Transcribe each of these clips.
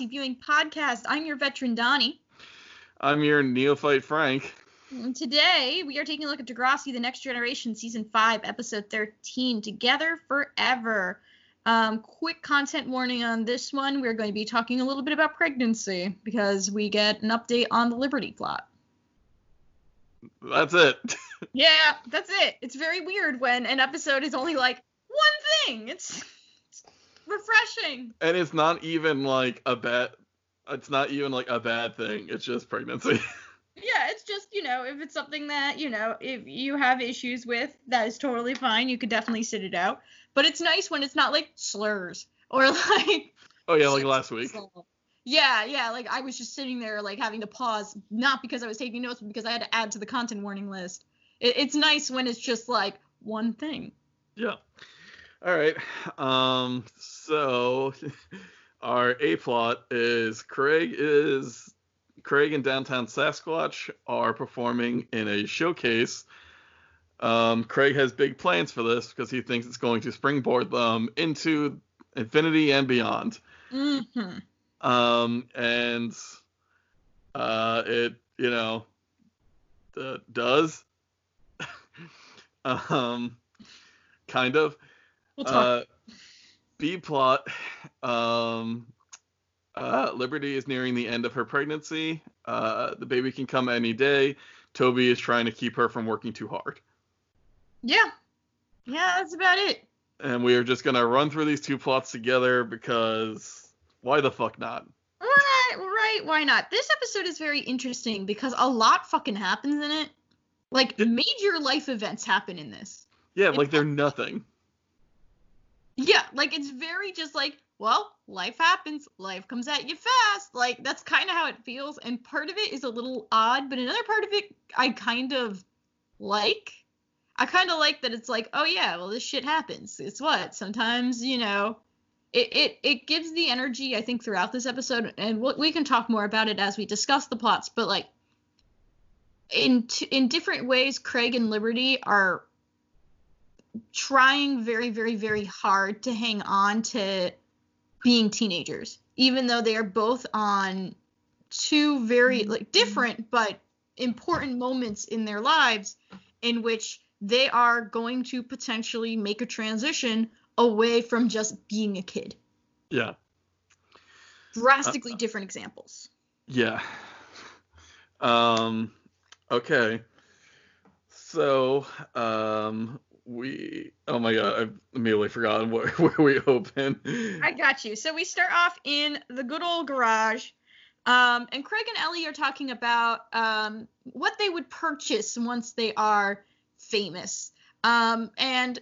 make it through a Degrassi viewing podcast. I'm your veteran Donnie. I'm your neophyte Frank. And today we are taking a look at Degrassi: The Next Generation, season five, episode 13, Together Forever. Um, quick content warning on this one. We're going to be talking a little bit about pregnancy because we get an update on the Liberty plot. That's it. Yeah, that's it. It's very weird when an episode is only like one thing. It's refreshing. and it's not even like a bad. It's not even like a bad thing. It's just pregnancy. Yeah, it's just, you know, if it's something that, you know, if you have issues with, that is totally fine. You could definitely sit it out. But it's nice when it's not like slurs or like oh yeah, like last week. Yeah, yeah, like I was just sitting there like having to pause, not because I was taking notes, but because I had to add to the content warning list. It, it's nice when it's just like one thing. Yeah. All right. Um. So our A plot is Craig is Craig and downtown Sasquatch are performing in a showcase. Um, Craig has big plans for this because he thinks it's going to springboard them into infinity and beyond. Mm-hmm. Um, and uh, it you know uh, does um kind of We'll talk. uh, B plot. Um, uh, Liberty is nearing the end of her pregnancy. Uh, the baby can come any day. Toby is trying to keep her from working too hard. yeah. Yeah, that's about it. And we are just gonna run through these two plots together because why the fuck not? Right, right, why not? This episode is very interesting because a lot fucking happens in it. Like major life events happen in this. Yeah, like they're nothing. Yeah, like it's very just like, well, life happens, life comes at you fast. Like that's kind of how it feels, and part of it is a little odd, but another part of it I kind of like. I kind of like that it's like, oh yeah, well this shit happens. It's what sometimes you know. It, it it gives the energy I think throughout this episode, and we we can talk more about it as we discuss the plots. But like, in t- in different ways, Craig and Liberty are trying very very very hard to hang on to being teenagers even though they are both on two very like different but important moments in their lives in which they are going to potentially make a transition away from just being a kid Yeah, drastically different examples yeah. Um, okay. So, um, we. Oh my god, I've immediately forgotten where, where we open. I got you. So we start off in the good old garage. Um, and Craig and Ellie are talking about um, what they would purchase once they are famous. Um, and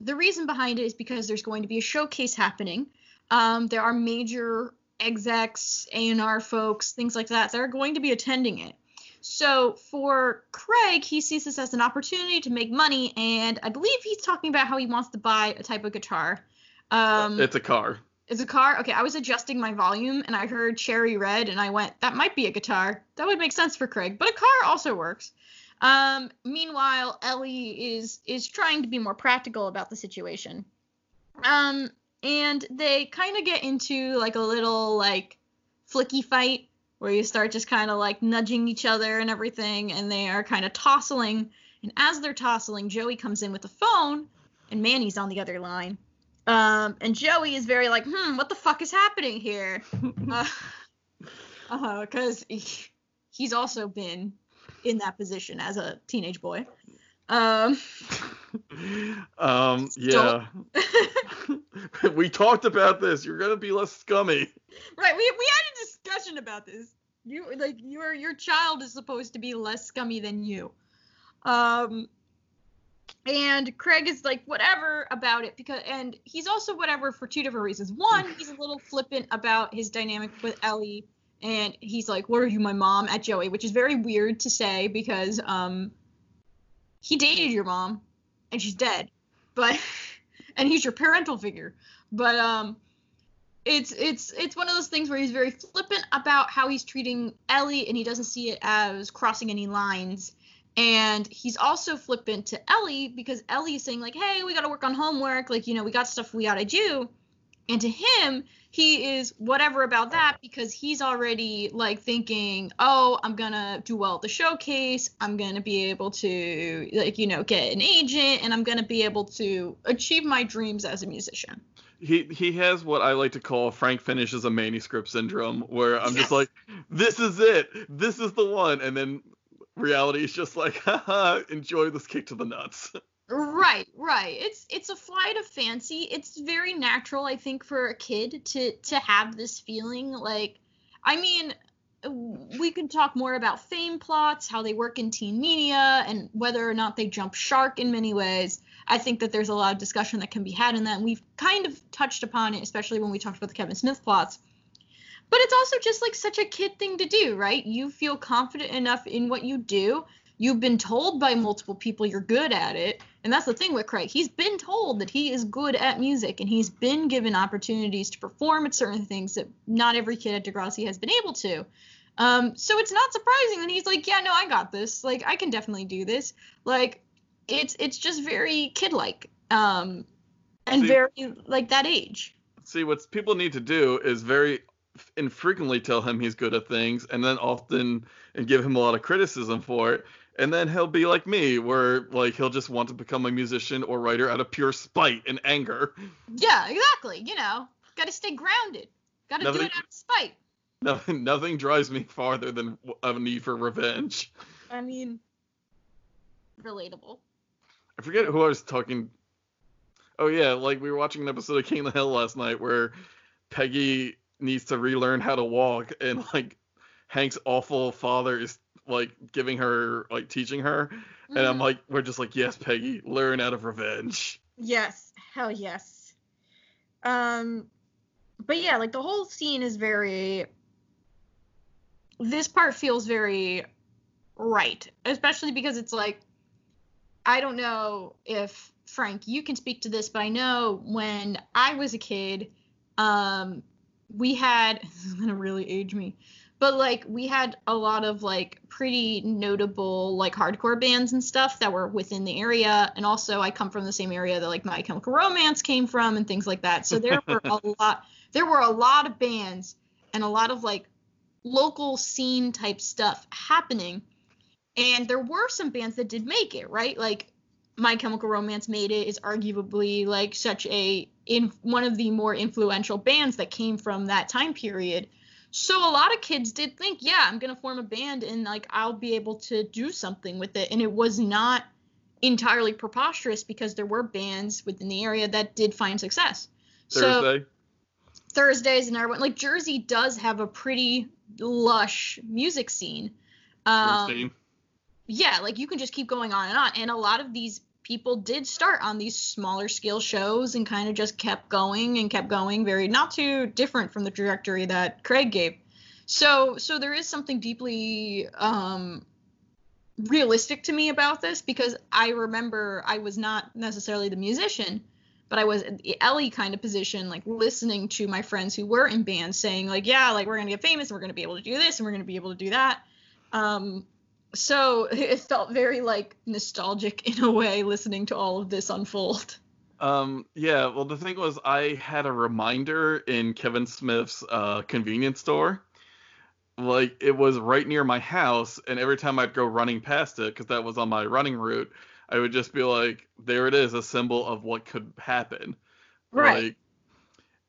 the reason behind it is because there's going to be a showcase happening. Um, there are major execs, A&R folks, things like that that are going to be attending it. So for Craig, he sees this as an opportunity to make money, and I believe he's talking about how he wants to buy a type of guitar. Um, it's a car. It's a car? Okay, I was adjusting my volume and I heard cherry red and I went, that might be a guitar. That would make sense for Craig, but a car also works. Um, meanwhile, Ellie is is trying to be more practical about the situation. Um, and they kind of get into like a little like flicky fight where you start just kind of like nudging each other and everything, and they are kind of tossling. And as they're tossling, Joey comes in with the phone, and Manny's on the other line. Um, and Joey is very like, hmm, what the fuck is happening here? uh, because he, he's also been in that position as a teenage boy. Um, um, yeah. we talked about this. You're gonna be less scummy. right, we we had a discussion about this. You like your your child is supposed to be less scummy than you. Um, and Craig is like whatever about it because and he's also whatever for two different reasons. One, he's a little flippant about his dynamic with Ellie and he's like, "What are you, my mom?" at Joey, which is very weird to say because um he dated your mom and she's dead. But and he's your parental figure. But um it's it's it's one of those things where he's very flippant about how he's treating Ellie and he doesn't see it as crossing any lines. And he's also flippant to Ellie because Ellie is saying like, "Hey, we got to work on homework. Like, you know, we got stuff we got to do." And to him, he is whatever about that because he's already like thinking, oh, I'm gonna do well at the showcase. I'm gonna be able to like you know get an agent, and I'm gonna be able to achieve my dreams as a musician. He he has what I like to call Frank finishes a manuscript syndrome, where I'm Yes. just like, this is it, this is the one, and then reality is just like, haha, enjoy this kick to the nuts. Right, right. It's it's a flight of fancy. It's very natural, I think, for a kid to to have this feeling. Like, I mean, we could talk more about fame plots, how they work in teen media, and whether or not they jump shark in many ways. I think that there's a lot of discussion that can be had in that, and we've kind of touched upon it, especially when we talked about the Kevin Smith plots. But it's also just like such a kid thing to do, right? You feel confident enough in what you do. You've been told by multiple people you're good at it. And that's the thing with Craig. He's been told that he is good at music and he's been given opportunities to perform at certain things that not every kid at Degrassi has been able to. Um, so it's not surprising that he's like, yeah, no, I got this. Like, I can definitely do this. Like, it's it's just very kid-like, um, and See- very like that age. See, what people need to do is very infrequently tell him he's good at things, and then often and give him a lot of criticism for it. And then he'll be like me, where like he'll just want to become a musician or writer out of pure spite and anger. Yeah, exactly. You know, got to stay grounded. Got to do Nothing- it out of spite. Nothing, nothing drives me farther than a need for revenge. I mean, relatable. I forget who I was talking. Oh yeah, like we were watching an episode of King of the Hill last night where Peggy needs to relearn how to walk, and like Hank's awful father is like giving her like teaching her, and I'm Mhm. like, we're just like, yes, Peggy, learn out of revenge. Yes, hell yes. Um, but yeah, like the whole scene is very. This part feels very right, especially because it's like, I don't know if Frank, you can speak to this, but I know when I was a kid, um, we had this is gonna really age me, but like we had a lot of like pretty notable like hardcore bands and stuff that were within the area, and also I come from the same area that like My Chemical Romance came from and things like that. So there were a lot, there were a lot of bands and a lot of like local scene type stuff happening, and there were some bands that did make it right, like my Chemical Romance made it is arguably like such a in one of the more influential bands that came from that time period. So a lot of kids did think, yeah, I'm gonna form a band and like I'll be able to do something with it. And it was not entirely preposterous because there were bands within the area that did find success. So Thursdays and everyone like Jersey does have a pretty lush music scene. Um, yeah, like you can just keep going on and on. And a lot of these people did start on these smaller scale shows and kind of just kept going and kept going, very not too different from the trajectory that Craig gave. So so there is something deeply um realistic to me about this because I remember I was not necessarily the musician, but I was the Ellie kind of position, like listening to my friends who were in bands saying, like, yeah, like we're gonna get famous and we're gonna be able to do this and we're gonna be able to do that. Um, so it felt very like nostalgic in a way listening to all of this unfold. Um, yeah, well, the thing was, I had a reminder in Kevin Smith's uh, convenience store. Like, it was right near my house, and every time I'd go running past it, because that was on my running route, I would just be like, there it is, a symbol of what could happen. Right. Like,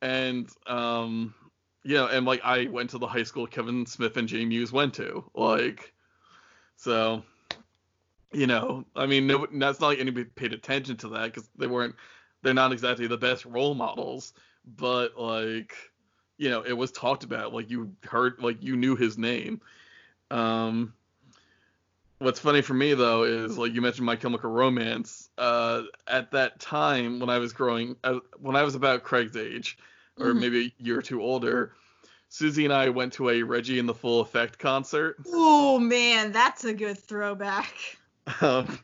and, um, you know, and like, I went to the high school Kevin Smith and Jay Mewes went to. Like, so, you know, I mean, no, that's not like anybody paid attention to that because they weren't, they're not exactly the best role models, but like, you know, it was talked about. Like you heard, like you knew his name. Um, what's funny for me though is like you mentioned My Chemical Romance. Uh, at that time when I was growing, uh, when I was about Craig's age, or Mhm. maybe a year or two older, Susie and I went to a Reggie and the Full Effect concert. Oh man, that's a good throwback. Um,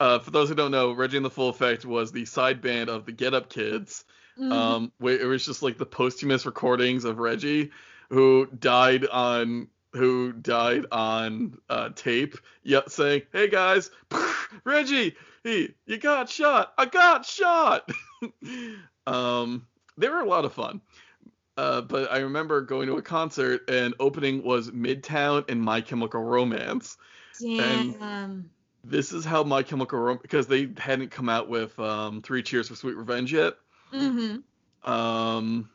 uh, for those who don't know, Reggie and the Full Effect was the side band of the Get Up Kids. Mhm. Um, it was just like the posthumous recordings of Reggie, who died on who died on uh, tape, yet saying, "Hey guys, Reggie, he, you got shot. I got shot." um, they were a lot of fun. Uh, but I remember going to a concert and opening was Midtown and My Chemical Romance. Damn. This is how My Chemical Romance because they hadn't come out with um, Three Cheers for Sweet Revenge yet. mm-hmm. Um,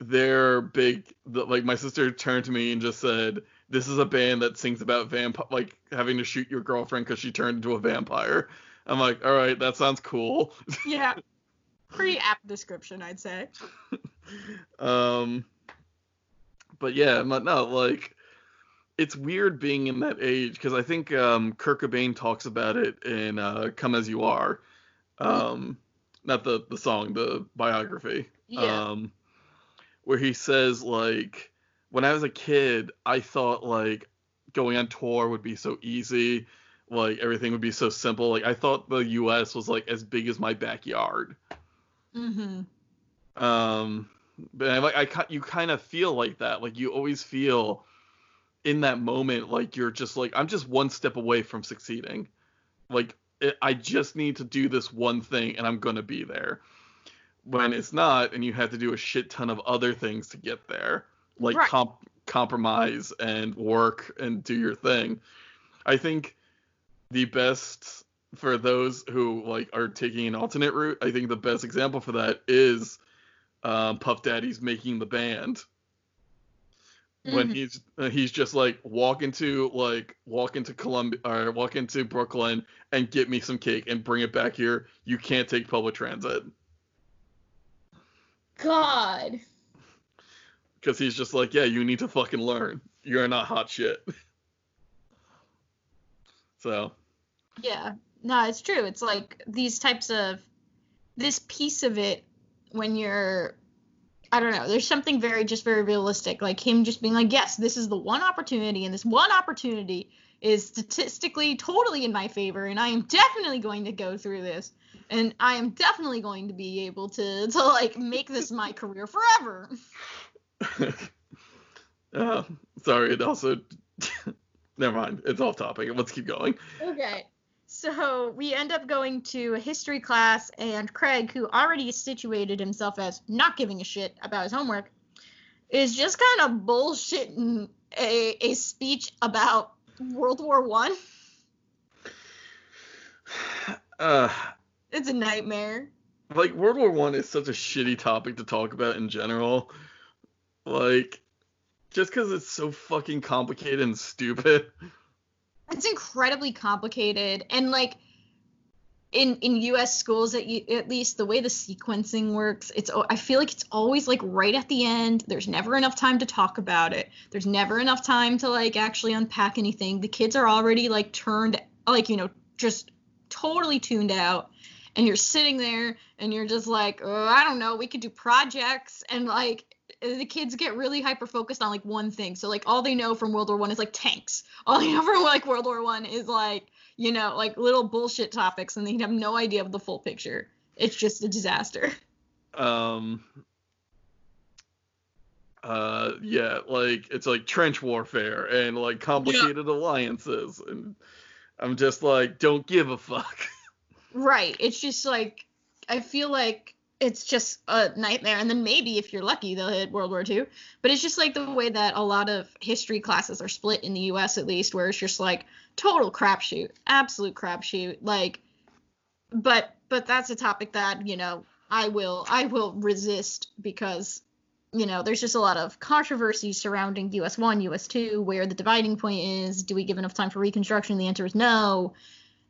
they're big. The, like my sister turned to me and just said, "This is a band that sings about vampire, like having to shoot your girlfriend because she turned into a vampire." I'm like, "All right, that sounds cool." Yeah. Pretty apt description, I'd say. um, but yeah, but no, like it's weird being in that age because I think um, Kurt Cobain talks about it in uh, "Come as You Are," um, not the the song, the biography. Yeah. Um, where he says like, when I was a kid, I thought like going on tour would be so easy, like everything would be so simple. Like I thought the U.S. was like as big as my backyard. mm-hmm. Um, but I like I you kind of feel like that. Like you always feel in that moment like you're just like I'm just one step away from succeeding. Like it, I just need to do this one thing and I'm gonna be there. When it's not, and you have to do a shit ton of other things to get there, like Right. comp- compromise and work and do your thing. I think the best for those who like are taking an alternate route, I think the best example for that is um, Puff Daddy's making the band when Mhm. he's uh, he's just like walk into like walk into Columbia or walk into Brooklyn and get me some cake and bring it back here. You can't take public transit God. because he's just like, yeah, you need to fucking learn. You're not hot shit. so Yeah. No, it's true. It's like these types of this piece of it when you're I don't know, there's something very just very realistic. Like him just being like, Yes, this is the one opportunity and this one opportunity is statistically totally in my favor and I am definitely going to go through this. And I am definitely going to be able to to like make this my career forever. uh, sorry, it also never mind. It's off topic. Let's keep going. Okay. So we end up going to a history class, and Craig, who already situated himself as not giving a shit about his homework, is just kind of bullshitting a, a speech about World War One. Uh, It's a nightmare. like World War One is such a shitty topic to talk about in general. Like, just because it's so fucking complicated and stupid. It's incredibly complicated, and like in in U.S. schools, at, at least the way the sequencing works, it's I feel like it's always like right at the end. There's never enough time to talk about it. There's never enough time to like actually unpack anything. The kids are already like turned like you know just totally tuned out, and you're sitting there and you're just like oh, I don't know. We could do projects and like the kids get really hyper focused on like one thing. So like all they know from World War One is like tanks. All they know from like World War One is like you know like little bullshit topics, and they have no idea of the full picture. It's just a disaster. Um. Uh, yeah, like it's like trench warfare and like complicated alliances, and I'm just like, don't give a fuck. Right. It's just like I feel like it's just a nightmare. And then maybe if you're lucky, they'll hit World War II. But it's just like the way that a lot of history classes are split in the U.S. at least, where it's just like total crapshoot, absolute crapshoot. Like, but but that's a topic that you know I will I will resist because you know there's just a lot of controversy surrounding US one, US two, where the dividing point is: do we give enough time for reconstruction? The answer is no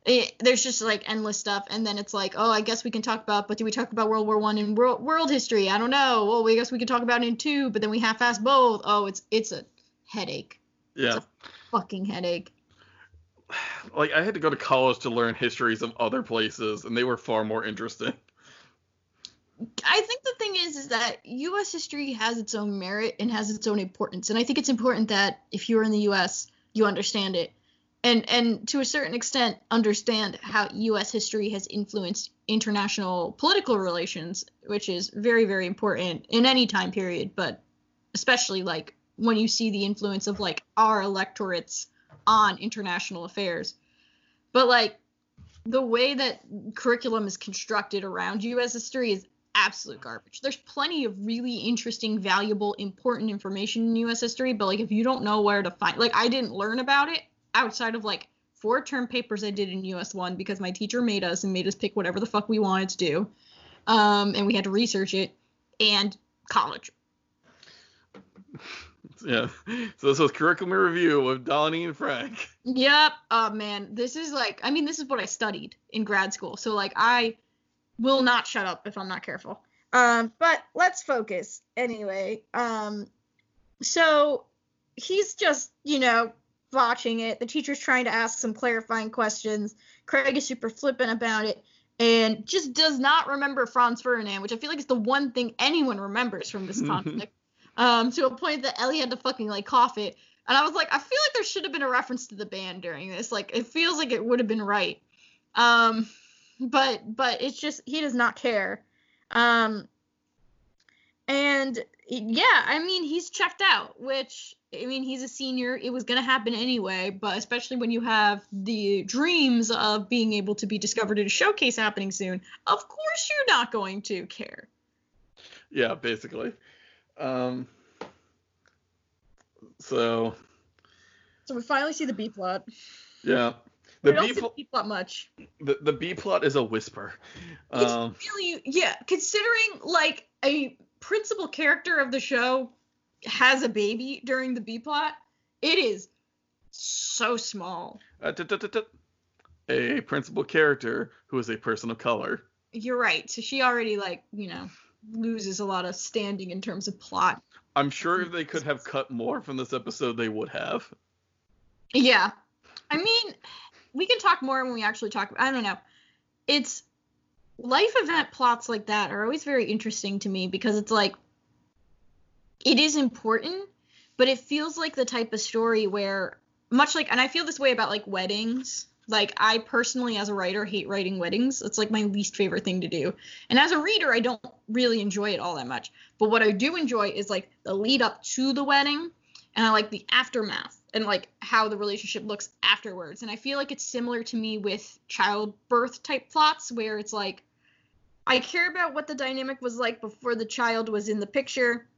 it, there's just like endless stuff and then it's like oh i guess we can talk about but do we talk about world war one and world, world history? I don't know. Well we guess we could talk about it in two but then we half-ass both. Oh it's it's a headache. Yeah, fucking headache. Like I had to go to college to learn histories of other places, and they were far more interesting. i think the thing is is that us history has its own merit and has its own importance and i think it's important that if you're in the us you understand it and and to a certain extent understand how us history has influenced international political relations which is very very important in any time period but especially like when you see the influence of like our electorates on international affairs but like the way that curriculum is constructed around us history is absolute garbage. There's plenty of really interesting, valuable, important information in US history, but like if you don't know where to find like I didn't learn about it outside of like four term papers I did in US 1 because my teacher made us and made us pick whatever the fuck we wanted to do. Um, and we had to research it and college. Yeah. So this was curriculum review with Donnie and Frank. Yep. Oh man, this is like I mean this is what I studied in grad school. So like I will not shut up if I'm not careful. Um, but let's focus anyway. Um, so he's just, you know, watching it. The teacher's trying to ask some clarifying questions. Craig is super flippant about it and just does not remember Franz Ferdinand, which I feel like is the one thing anyone remembers from this conflict. um, to a point that Ellie had to fucking like cough it. And I was like, I feel like there should have been a reference to the band during this. Like, it feels like it would have been right. Um, but but it's just he does not care. Um, and yeah, I mean he's checked out, which I mean he's a senior. It was gonna happen anyway, but especially when you have the dreams of being able to be discovered at a showcase happening soon, of course you're not going to care. Yeah, basically. Um, so. So we finally see the B plot. Yeah. The B, pl- B plot much. The the B plot is a whisper. It's um, really yeah, considering like a principal character of the show has a baby during the B plot, it is so small. Uh, a principal character who is a person of color. You're right. So she already like, you know, loses a lot of standing in terms of plot. I'm sure if they could have cut more from this episode, they would have. Yeah. I mean, we can talk more when we actually talk. I don't know. It's life event plots like that are always very interesting to me because it's like it is important, but it feels like the type of story where much like and I feel this way about like weddings. Like I personally as a writer hate writing weddings. It's like my least favorite thing to do. And as a reader, I don't really enjoy it all that much. But what I do enjoy is like the lead up to the wedding and I like the aftermath and like how the relationship looks afterwards. And I feel like it's similar to me with childbirth type plots where it's like I care about what the dynamic was like before the child was in the picture.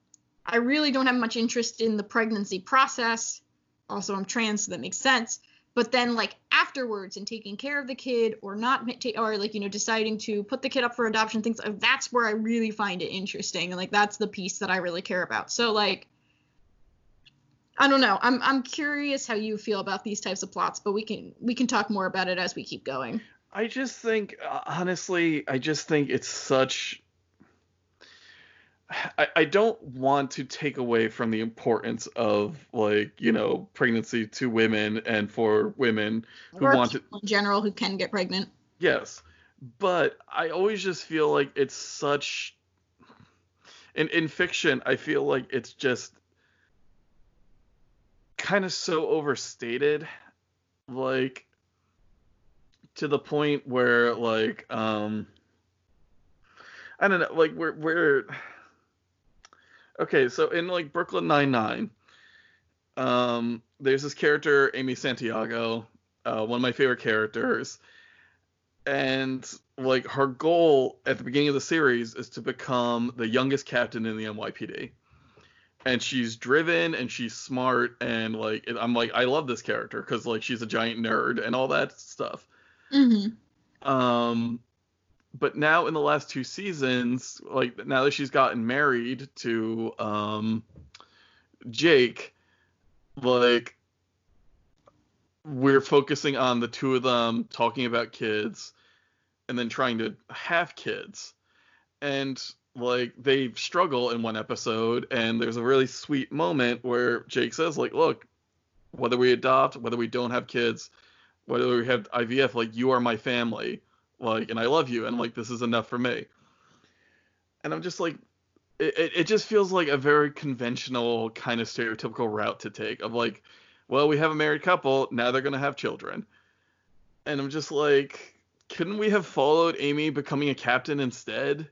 I really don't have much interest in the pregnancy process. Also, I'm trans, so that makes sense. But then, like afterwards, and taking care of the kid, or not, or like you know, deciding to put the kid up for adoption, things that's where I really find it interesting, and like that's the piece that I really care about. So like, I don't know. I'm I'm curious how you feel about these types of plots, but we can we can talk more about it as we keep going. I just think uh, honestly, I just think it's such I, I don't want to take away from the importance of like you know pregnancy to women and for women who or want to in general who can get pregnant. Yes, but I always just feel like it's such in in fiction. I feel like it's just kind of so overstated like to the point where like um I don't know like we're we're okay so in like Brooklyn 99 um there's this character Amy Santiago uh, one of my favorite characters and like her goal at the beginning of the series is to become the youngest captain in the NYPD and she's driven and she's smart and like I'm like I love this character because like she's a giant nerd and all that stuff. Mm-hmm. Um, but now in the last two seasons, like now that she's gotten married to um Jake, like we're focusing on the two of them talking about kids and then trying to have kids. And like they struggle in one episode and there's a really sweet moment where Jake says like look whether we adopt whether we don't have kids whether we have IVF like you are my family like and I love you and like this is enough for me and I'm just like it, it just feels like a very conventional kind of stereotypical route to take of like well we have a married couple now they're going to have children and I'm just like couldn't we have followed Amy becoming a captain instead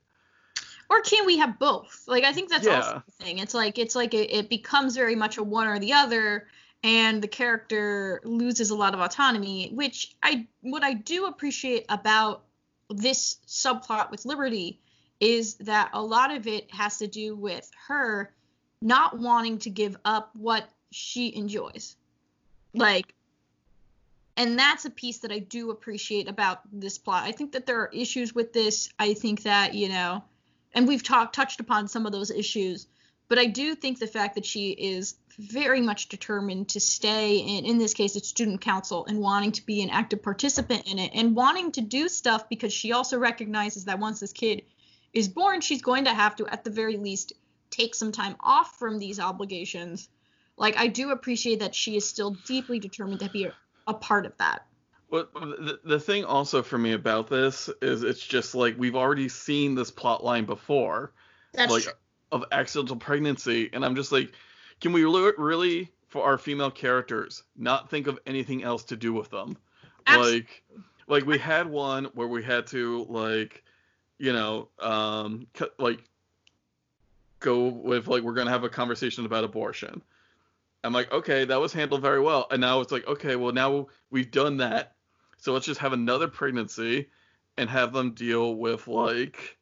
or can we have both? Like I think that's yeah. also the thing. It's like it's like it, it becomes very much a one or the other, and the character loses a lot of autonomy. Which I what I do appreciate about this subplot with Liberty is that a lot of it has to do with her not wanting to give up what she enjoys. Like, and that's a piece that I do appreciate about this plot. I think that there are issues with this. I think that, you know, and we've talked touched upon some of those issues, but I do think the fact that she is very much determined to stay in in this case it's student council and wanting to be an active participant in it and wanting to do stuff because she also recognizes that once this kid is born she's going to have to at the very least take some time off from these obligations like i do appreciate that she is still deeply determined to be a, a part of that Well, the, the thing also for me about this is it's just like we've already seen this plot line before, that's like true. of accidental pregnancy, and I'm just like, can we really, for our female characters, not think of anything else to do with them? Like, like we had one where we had to like, you know, um, cut, like go with like we're gonna have a conversation about abortion. I'm like, okay, that was handled very well, and now it's like, okay, well now we've done that, so let's just have another pregnancy and have them deal with like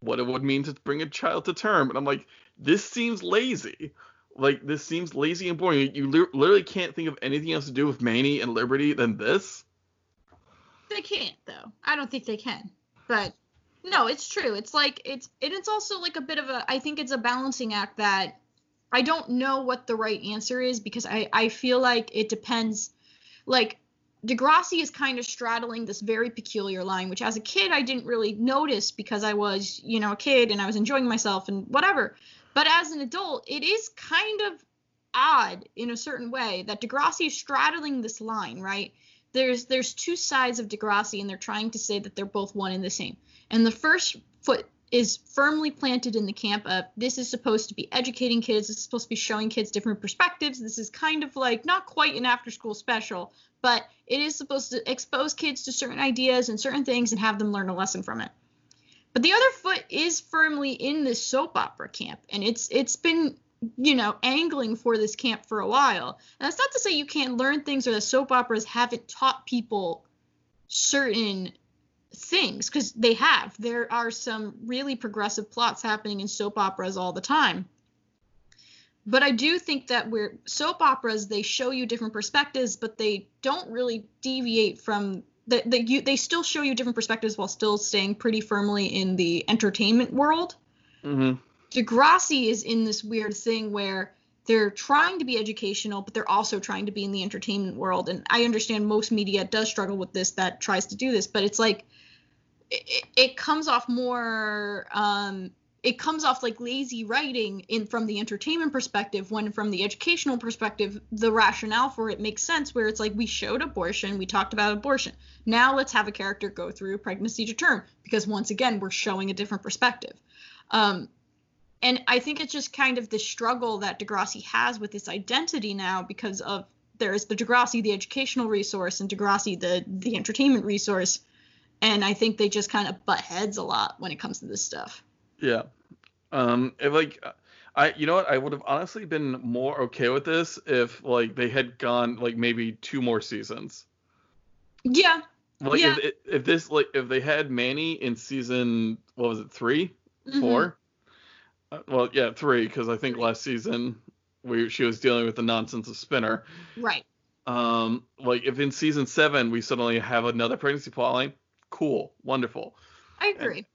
what it would mean to bring a child to term. And I'm like, this seems lazy. Like this seems lazy and boring. You li- literally can't think of anything else to do with Manny and Liberty than this. They can't though. I don't think they can. But no, it's true. It's like it's and it's also like a bit of a I think it's a balancing act that I don't know what the right answer is because I I feel like it depends like Degrassi is kind of straddling this very peculiar line, which as a kid I didn't really notice because I was, you know, a kid and I was enjoying myself and whatever. But as an adult, it is kind of odd in a certain way that Degrassi is straddling this line, right? There's there's two sides of Degrassi and they're trying to say that they're both one and the same. And the first foot is firmly planted in the camp of this is supposed to be educating kids, is supposed to be showing kids different perspectives. This is kind of like not quite an after school special, but it is supposed to expose kids to certain ideas and certain things and have them learn a lesson from it. But the other foot is firmly in this soap opera camp, and it's it's been you know angling for this camp for a while. And that's not to say you can't learn things or that soap operas haven't taught people certain things because they have. There are some really progressive plots happening in soap operas all the time. But I do think that we're soap operas they show you different perspectives, but they don't really deviate from the you they still show you different perspectives while still staying pretty firmly in the entertainment world. Mm-hmm. Degrassi is in this weird thing where they're trying to be educational, but they're also trying to be in the entertainment world. And I understand most media does struggle with this that tries to do this, but it's like it, it comes off more um it comes off like lazy writing in from the entertainment perspective when from the educational perspective the rationale for it makes sense where it's like we showed abortion we talked about abortion. Now let's have a character go through pregnancy to term because once again we're showing a different perspective. Um, and i think it's just kind of the struggle that degrassi has with this identity now because of there's the degrassi the educational resource and degrassi the the entertainment resource. And i think they just kind of butt heads a lot when it comes to this stuff Yeah. Um, if like I you know what, I would have honestly been more okay with this if like they had gone like maybe two more seasons. yeah Like Yeah. if if this like if they had Manny in season what was it, 3? Mhm. 4? Uh, well, yeah, 3 cuz I think last season we she was dealing with the nonsense of Spinner. right Um like if in season 7 we suddenly have another pregnancy plotline, cool, wonderful. i agree And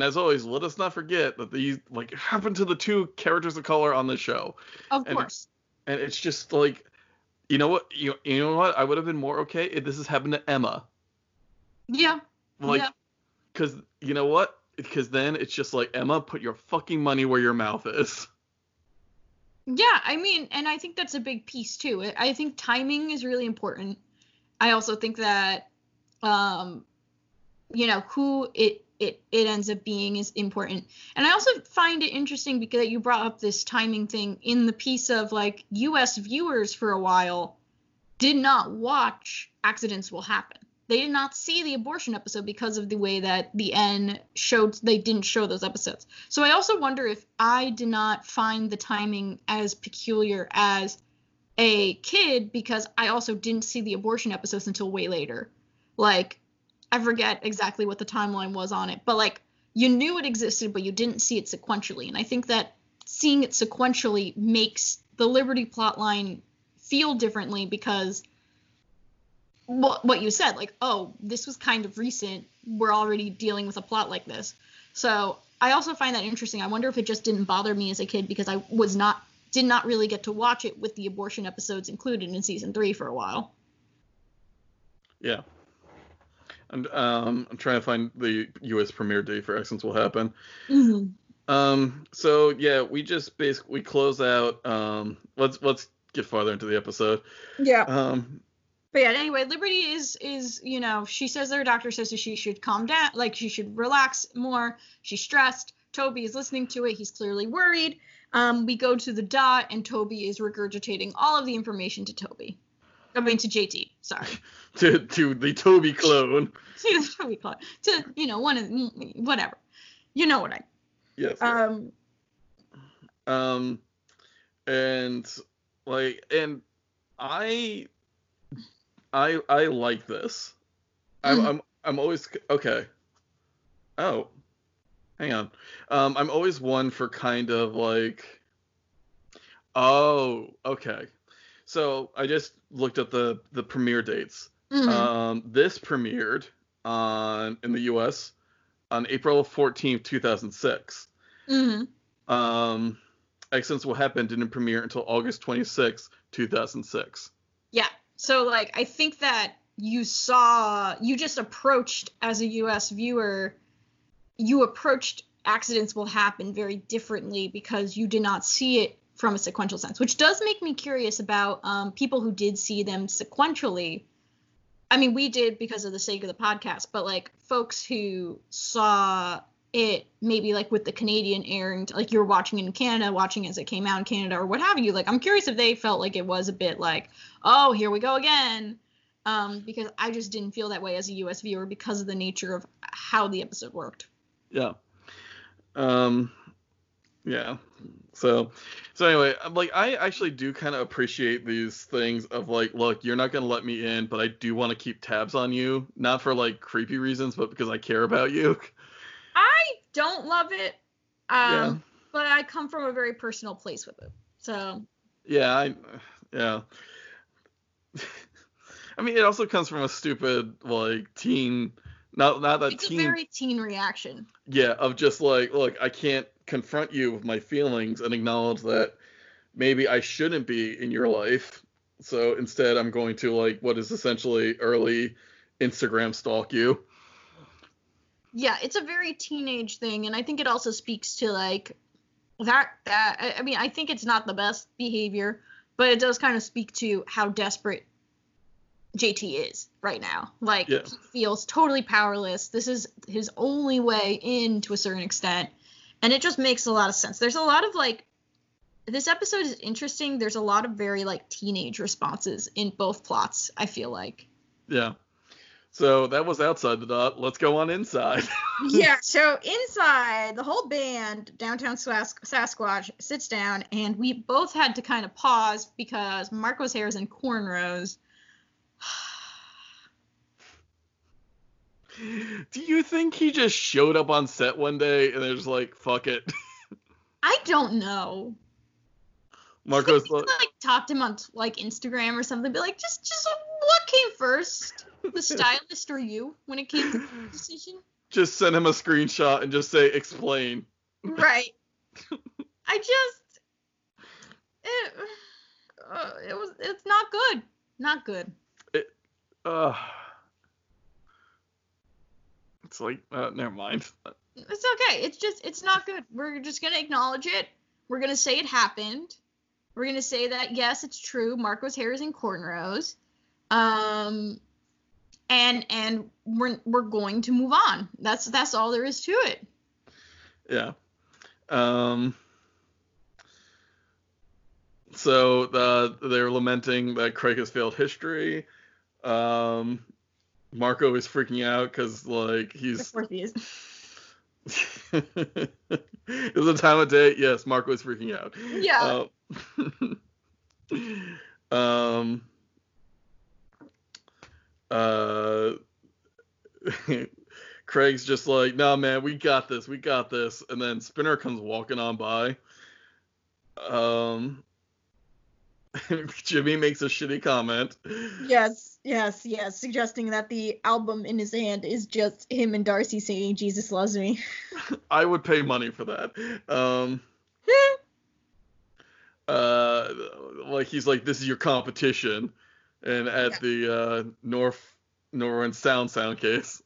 as always, let us not forget that these like happened to the two characters of color on the show. of and- course And it's just like you know what you, you know what I would have been more okay if this has happened to Emma. yeah Like Yeah. cuz you know what? Because then it's just like Emma put your fucking money where your mouth is. Yeah, I mean, and I think that's a big piece too. I- I think timing is really important. I also think that, um, you know, who it it it ends up being is important. And I also find it interesting because you brought up this timing thing in the piece of like U.S. viewers for a while did not watch Accidents Will Happen. They did not see the abortion episode because of the way that the N showed they didn't show those episodes. So I also wonder if I did not find the timing as peculiar as a kid because I also didn't see the abortion episodes until way later. Like I forget exactly what the timeline was on it, but like you knew it existed, but you didn't see it sequentially. And I think that seeing it sequentially makes the Liberty plotline feel differently because what what you said, like, oh, this was kind of recent. We're already dealing with a plot like this. So I also find that interesting. I wonder if it just didn't bother me as a kid because I was not did not really get to watch it with the abortion episodes included in season three for a while. Yeah. And um, I'm trying to find the U.S. premiere date for Accidents Will Happen. Mm-hmm. Um, so yeah, we just basically we close out. Um, let's let's get farther into the episode. Yeah. Um, But yeah, anyway, Liberty is is you know she says that her doctor says that she should calm down, like she should relax more. She's stressed. Toby is listening to it. He's clearly worried. Um, we go to the dot, and Toby is regurgitating all of the information to Toby. I mean to JT. Sorry, to to the Toby clone. to the Toby clone. To you know one of whatever. You know what I. Yes. Um. Um, and like, and I, I, I like this. I'm, Mhm. I'm, I'm always okay. Oh, hang on. Um, I'm always one for kind of like. Oh, okay. So I just looked at the the premiere dates. mhm. Um, this premiered on in the U.S. on April 14th, 2006. Mhm. Um, Accidents Will Happen didn't premiere until August 26th, 2006. Yeah. So like I think that you saw you just approached as a US viewer you approached accidents will happen very differently because you did not see it from a sequential sense, which does make me curious about um, people who did see them sequentially. I mean, we did because of the sake of the podcast, but like folks who saw it maybe like with the Canadian airing, like you were watching it in Canada, watching as it came out in Canada or what have you. Like, I'm curious if they felt like it was a bit like, oh, here we go again. Um, because I just didn't feel that way as a US viewer because of the nature of how the episode worked. Yeah. Um, yeah. So, so anyway, I'm like I actually do kind of appreciate these things of like, look, you're not gonna let me in, but I do want to keep tabs on you, not for like creepy reasons, but because I care about you. I don't love it, um, Yeah. but I come from a very personal place with it. So Yeah, I, yeah. I mean, it also comes from a stupid like teen, not not that it's teen, a very teen reaction. yeah, of just like, look, I can't confront you with my feelings and acknowledge that maybe I shouldn't be in your life. So instead, I'm going to like what is essentially early Instagram stalk you. Yeah, it's a very teenage thing, and I think it also speaks to like that. That I mean, I think it's not the best behavior, but it does kind of speak to how desperate JT is right now. Like Yeah. he feels totally powerless. This is his only way in to a certain extent, and it just makes a lot of sense. There's a lot of like. This episode is interesting. There's a lot of very like teenage responses in both plots. I feel like. Yeah. So that was outside the dot. Let's go on inside. yeah, so inside, the whole band, Downtown Sas- Sasquatch, sits down, and we both had to kind of pause because Marco's hair is in cornrows. Do you think he just showed up on set one day and they're just like, fuck it? I don't know. Marco's like, like talked to him on like Instagram or something. Be like, just, just what came first, the stylist or you, when it came to the decision? just send him a screenshot and just say explain. Right. I just, it, uh, it was, it's not good, not good. It Uh, it's like, uh, never mind. It's okay. It's just it's not good. We're just gonna acknowledge it. We're gonna say it happened. We're gonna say that yes, it's true. Marco's hair is in cornrows. Um and and we're we're going to move on. That's that's all there is to it. Yeah. Um. So uh, they're lamenting that Craig has failed history. Um, Marco is freaking out because like Of he's. course he is. it was a time of day. Yes, Marco is freaking out. Yeah. Uh, um. Uh. Craig's just like, "No, man, we got this, we got this," and then Spinner comes walking on by. Um, Jimmy makes a shitty comment. Yes, yes, yes, suggesting that the album in his hand is just him and Darcy singing "Jesus Loves Me." I would pay money for that. Um, uh, like he's like, "This is your competition," and at Yeah. the uh, North Northern Sound sound case.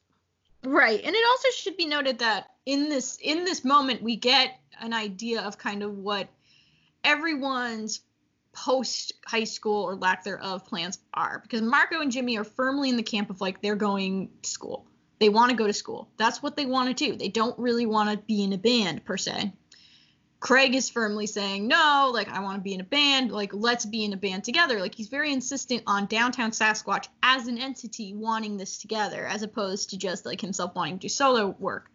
Right. And it also should be noted that in this in this moment we get an idea of kind of what everyone's post high school or lack thereof plans are because Marco and Jimmy are firmly in the camp of like they're going to school. They want to go to school. That's what they want to do. They don't really want to be in a band per se. Craig is firmly saying, no, like, I want to be in a band. Like, let's be in a band together. Like, he's very insistent on Downtown Sasquatch as an entity wanting this together, as opposed to just, like, himself wanting to do solo work.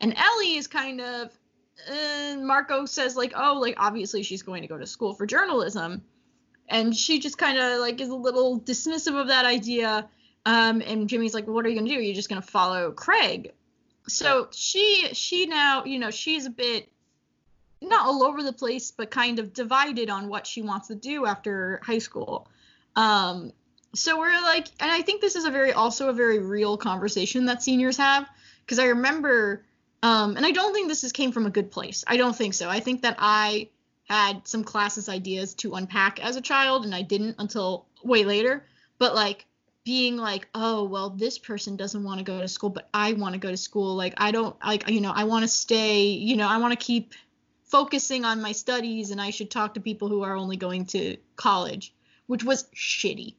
And Ellie is kind of, uh, Marco says, like, oh, like, obviously she's going to go to school for journalism. And she just kind of, like, is a little dismissive of that idea. Um, and Jimmy's like, what are you going to do? You're just going to follow Craig. So she, she now, you know, she's a bit not all over the place, but kind of divided on what she wants to do after high school. Um, so we're like, and I think this is a very also a very real conversation that seniors have because I remember, um, and I don't think this is came from a good place. I don't think so. I think that I had some classes ideas to unpack as a child, and I didn't until way later. But like being like, oh well, this person doesn't want to go to school, but I want to go to school. Like I don't like, you know, I want to stay. You know, I want to keep focusing on my studies and I should talk to people who are only going to college, which was shitty.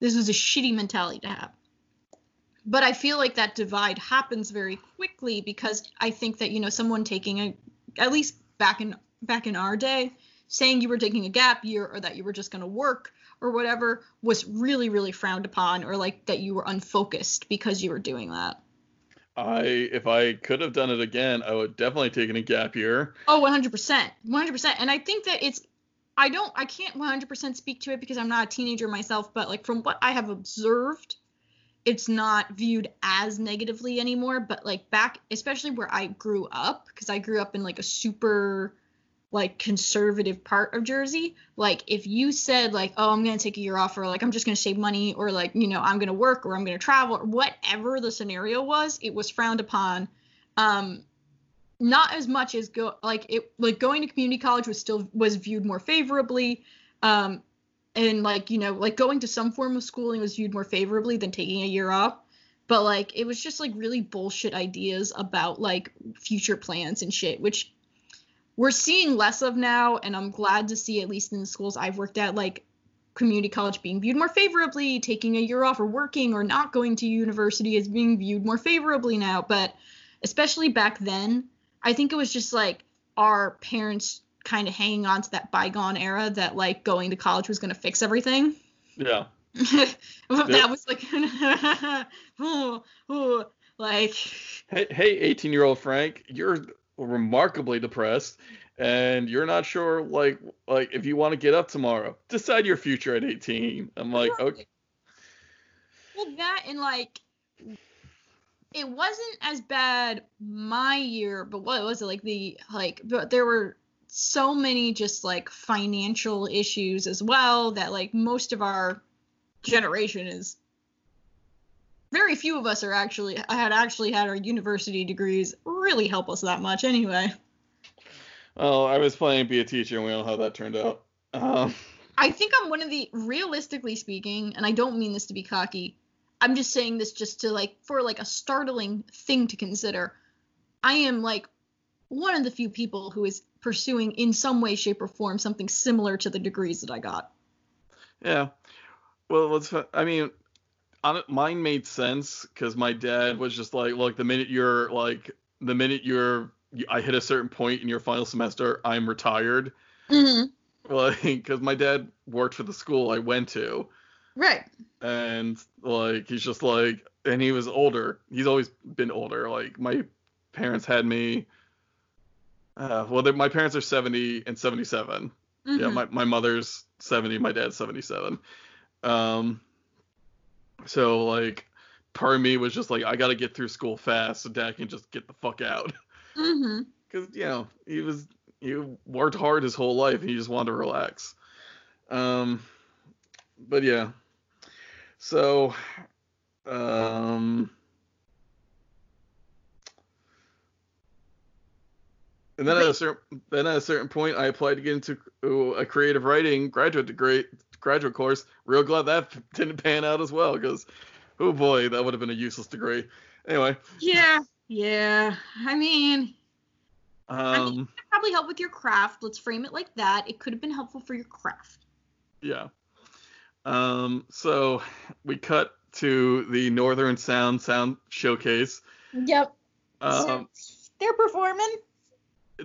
This was a shitty mentality to have. But I feel like that divide happens very quickly because I think that you know someone taking a at least back in back in our day saying you were taking a gap year or that you were just going to work or whatever was really really frowned upon or like that you were unfocused because you were doing that. I, if I could have done it again, I would definitely taken a gap year. Oh, 100%. 100%. And I think that it's I don't I can't 100% speak to it because I'm not a teenager myself, but like from what I have observed, it's not viewed as negatively anymore, but like back especially where I grew up because I grew up in like a super like conservative part of Jersey, like if you said like, "Oh, I'm to take a year off," or like, "I'm just to save money," or like, you know, "I'm to work," or "I'm to travel," or whatever the scenario was, it was frowned upon. Um, not as much as go like it like going to community college was still was viewed more favorably. Um, and like you know like going to some form of schooling was viewed more favorably than taking a year off. But like it was just like really bullshit ideas about like future plans and shit which we're seeing less of now and i'm glad to see at least in the schools i've worked at like community college being viewed more favorably taking a year off or working or not going to university is being viewed more favorably now. But especially back then i think it was just like our parents kind of hanging on to that bygone era that like going to college was going to fix everything Yeah. that was like ooh, ooh, like Hey, hey, 18 year old Frank, you're remarkably depressed, and you're not sure like like if you want to get up tomorrow. Decide your future at 18. I'm like, okay. well that and like it wasn't as bad my year but what was it like the like but there were so many just like financial issues as well that like most of our generation is very few of us are actually I had actually had our university degrees really help us that much anyway Well, I was planning to be a teacher, and we all know how that turned out. Um, I think I'm one of the realistically speaking, and I don't mean this to be cocky. I'm just saying this just to like for like a startling thing to consider. I am like one of the few people who is pursuing in some way, shape, or form something similar to the degrees that I got. yeah. Well, let's. I mean, mine made sense because my dad was just like, look, the minute you're like, the minute you're, I hit a certain point in your final semester, I'm retired. Mm-hmm. Like, because my dad worked for the school I went to. Right. and like he's just like and he was older he's always been older like my parents had me uh, well my parents are 70 and 77 yeah Mhm. my, my mother's 70 my dad's 77 um so like part of me was just like, I got to get through school fast so dad can just get the fuck out. Mm-hmm. Because, you know, he was, he worked hard his whole life and he just wanted to relax. Um, but yeah. So, um, and then at a certain then at a certain point, I applied to get into a creative writing graduate degree graduate course. Real glad that didn't pan out as well, because oh boy, that would have been a useless degree. Anyway. Yeah, yeah. I mean, Um, I mean, it probably help with your craft. Let's frame it like that. It could have been helpful for your craft. Yeah. Um, so we cut to the Northern Sound Sound Showcase. Yep. Um, they're performing.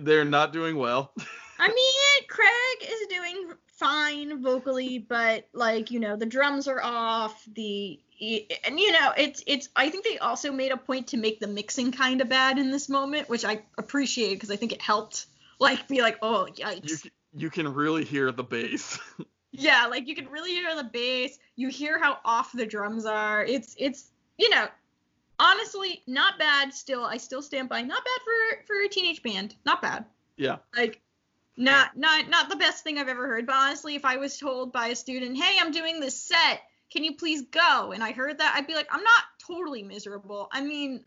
They're not doing well. I mean, Craig is doing fine vocally, but like you know, the drums are off. The and you know, it's it's. I think they also made a point to make the mixing kind of bad in this moment, which I appreciate because I think it helped. Like be like, oh yikes. You you can really hear the bass. Yeah, like you can really hear the bass. You hear how off the drums are. It's it's you know, honestly not bad. Still, I still stand by. Not bad for for a teenage band. Not bad. yeah. Like not not not the best thing I've ever heard. But honestly, if I was told by a student, "Hey, I'm doing this set. Can you please go?" and I heard that, I'd be like, "I'm not totally miserable." I mean,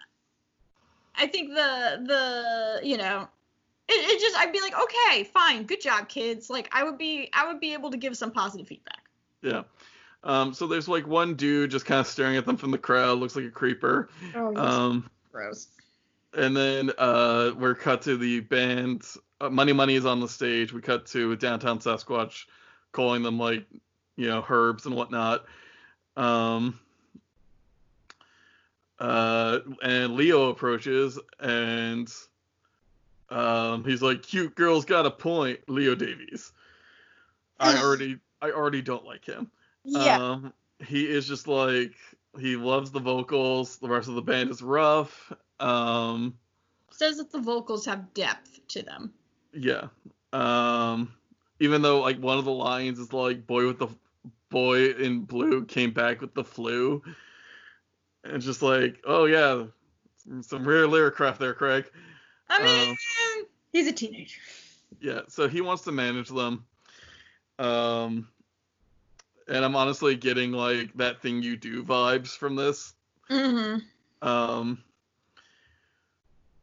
I think the the you know it, it just I'd be like, okay, fine, good job, kids. Like I would be I would be able to give some positive feedback. Yeah. Um, so there's like one dude just kind of staring at them from the crowd, looks like a creeper. Oh, Um, gross. and then uh, we're cut to the band. Uh, Money Money is on the stage. We cut to downtown Sasquatch, calling them like, you know, herbs and whatnot. Um, uh, and Leo approaches and um, he's like, "Cute girl's got a point." Leo Davies. I already, I already don't like him. Um, he is just like he loves the vocals. The rest of the band is rough. Um, Says that the vocals have depth to them. yeah. Um, even though like one of the lines is like boy with the boy in blue came back with the flu. And just like, oh yeah, some, some rare lyric craft there, Craig. I mean, Um, he's a teenager. Yeah, so he wants to manage them. Um, and I'm honestly getting like that thing you do vibes from this. Mm-hmm. Um,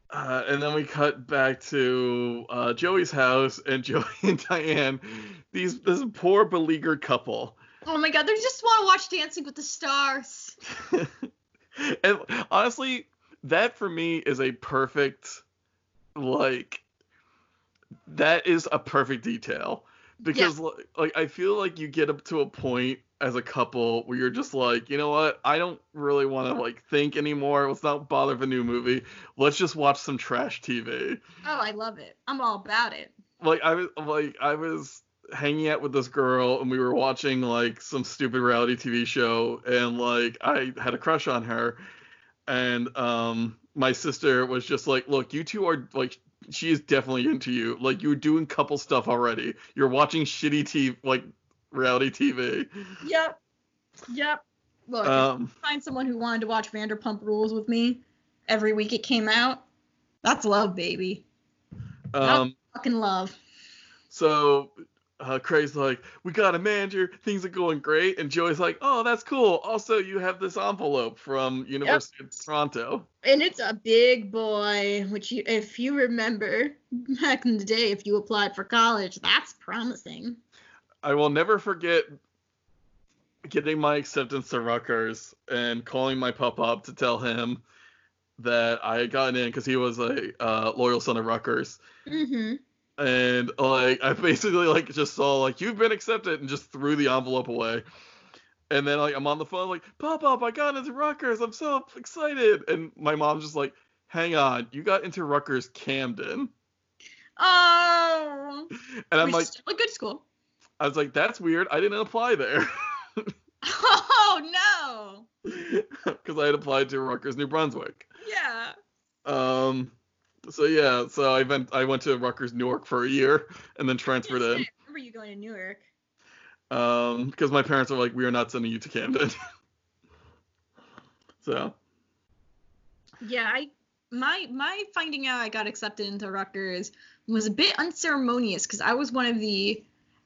uh, and then we cut back to uh, Joey's house, and Joey and Diane, these this poor beleaguered couple. Oh my god, they just want to watch Dancing with the Stars. and honestly, that for me is a perfect, like, that is a perfect detail because like, like I feel like you get up to a point as a couple where you're just like, you know what, I don't really want to like think anymore. Let's not bother with a new movie. Let's just watch some trash TV. Oh, I love it. I'm all about it. Like I was like I was hanging out with this girl and we were watching like some stupid reality TV show and like I had a crush on her and um my sister was just like look you two are like she is definitely into you like you're doing couple stuff already you're watching shitty TV like reality TV Yep. Yep. Look, um I find someone who wanted to watch Vanderpump Rules with me every week it came out. That's love, baby. um Fucking love. so uh, Craig's like, we got a manager, things are going great, and Joey's like, oh, that's cool. Also, you have this envelope from University of Toronto. And it's a big boy, which you, if you remember back in the day, if you applied for college, that's promising. I will never forget getting my acceptance to Rutgers and calling my pop up to tell him that I had gotten in because he was a uh, loyal son of Rutgers. Mm-hmm. And like I basically like just saw like you've been accepted and just threw the envelope away. And then like I'm on the phone like pop up I got into Rutgers I'm so excited and my mom's just like hang on you got into Rutgers Camden Oh. and I'm like still a good school. I was like that's weird I didn't apply there. Oh no. because I had applied to Rutgers, New Brunswick. Yeah. Um, so yeah, so I went I went to Rutgers, Newark for a year, and then transferred in. I remember you going to Newark. Um, because my parents were like, we are not sending you to Camden. So Yeah, I my my finding out I got accepted into Rutgers was a bit unceremonious because I was one of the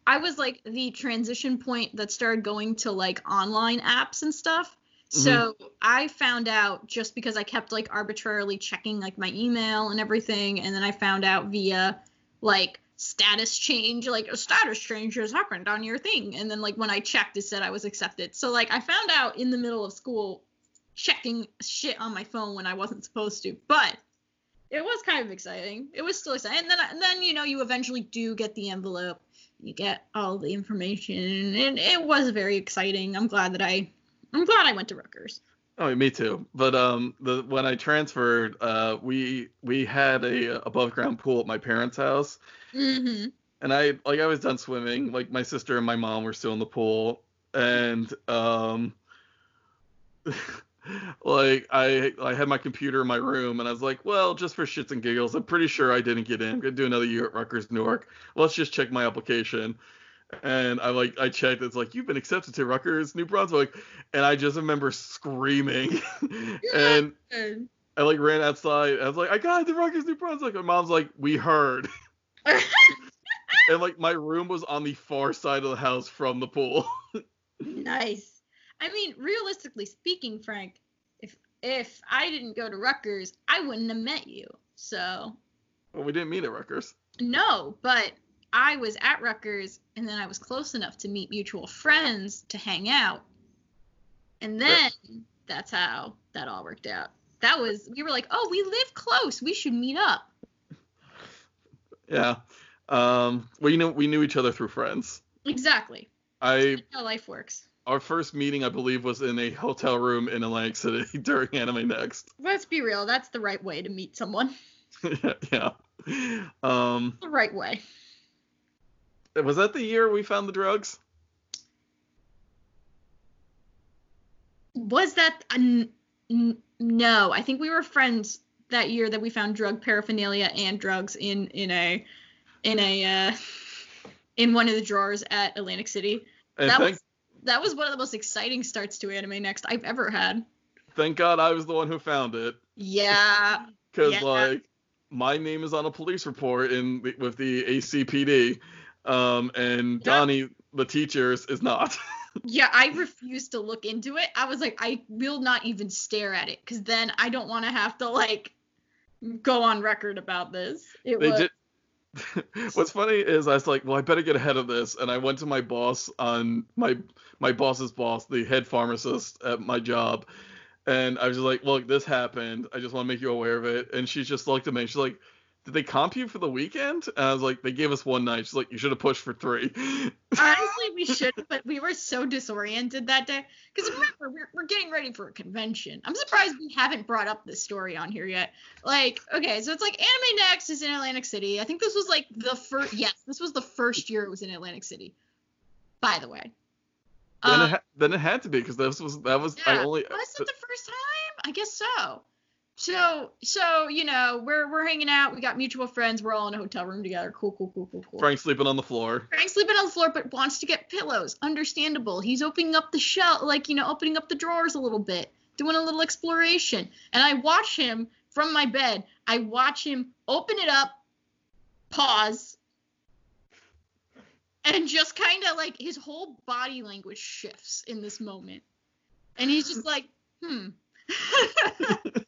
I was like the transition point that started going to like online apps and stuff. Mm-hmm. So I found out just because I kept like arbitrarily checking like my email and everything, and then I found out via like status change, like a status change has happened on your thing, and then like when I checked, it said I was accepted. So like I found out in the middle of school checking shit on my phone when I wasn't supposed to, but it was kind of exciting. It was still exciting, and then and then you know you eventually do get the envelope, you get all the information, and it was very exciting. I'm glad that I I'm glad I went to Rutgers. Oh, me too. But um, the when I transferred, uh, we we had a above ground pool at my parents' house, Mm-hmm. and I like I was done swimming. Like my sister and my mom were still in the pool, and um, like I I had my computer in my room, and I was like, well, just for shits and giggles, I'm pretty sure I didn't get in. I'm gonna do another year at Rutgers Newark. Let's just check my application. And I like I checked. It's like you've been accepted to Rutgers New Brunswick, and I just remember screaming, and I like ran outside. I was like, I got the Rutgers New Brunswick. My mom's like, we heard. and like my room was on the far side of the house from the pool. nice. I mean, realistically speaking, Frank, if if I didn't go to Rutgers, I wouldn't have met you. So well, we didn't meet at Rutgers. no, but I was at Rutgers, and then I was close enough to meet mutual friends to hang out, and then that's how that all worked out. That was we were like, oh, we live close, we should meet up. Yeah. Um. Well, you know, we knew each other through friends. Exactly. I That's how life works. our first meeting, I believe, was in a hotel room in Atlantic City during Anime Next. Let's be real. That's the right way to meet someone. yeah. Um. The right way. Was that the year we found the drugs? Was that a n- n- no? I think we were friends that year that we found drug paraphernalia and drugs in in a in a uh, in one of the drawers at Atlantic City. And that thank was that was one of the most exciting starts to Anime Next I've ever had. thank God I was the one who found it. Yeah. because Yeah. like my name is on a police report in with the ACPD, um, and. Donnie, the teacher's, is not. Yeah, I refused to look into it. I was like, I will not even stare at it because then I don't want to have to like go on record about this. It they was did. What's funny is I was like, well, I better get ahead of this, and I went to my boss on my my boss's boss, the head pharmacist at my job, and I was just like, look, this happened. I just want to make you aware of it. And she just looked at me. And she's like, did they comp you for the weekend? And I was like, they gave us one night. She's like, you should have pushed for three. honestly we should, but we were so disoriented that day because remember we're, we're getting ready for a convention. I'm surprised we haven't brought up this story on here yet. Like, okay, so it's like Anime Next is in Atlantic City. I think this was like the first. Yes, this was the first year it was in Atlantic City. By the way. then, Um, it ha- then it had to be because this was that was I only Was it the first time? I guess so. So so you know we're we're hanging out. We got mutual friends. We're all in a hotel room together. Cool cool cool cool cool. Frank sleeping on the floor. Frank's sleeping on the floor, but wants to get pillows. Understandable. He's opening up the shelf, like you know, opening up the drawers a little bit, doing a little exploration. And I watch him from my bed. I watch him open it up, pause, and just kind of like his whole body language shifts in this moment. And he's just like, hmm.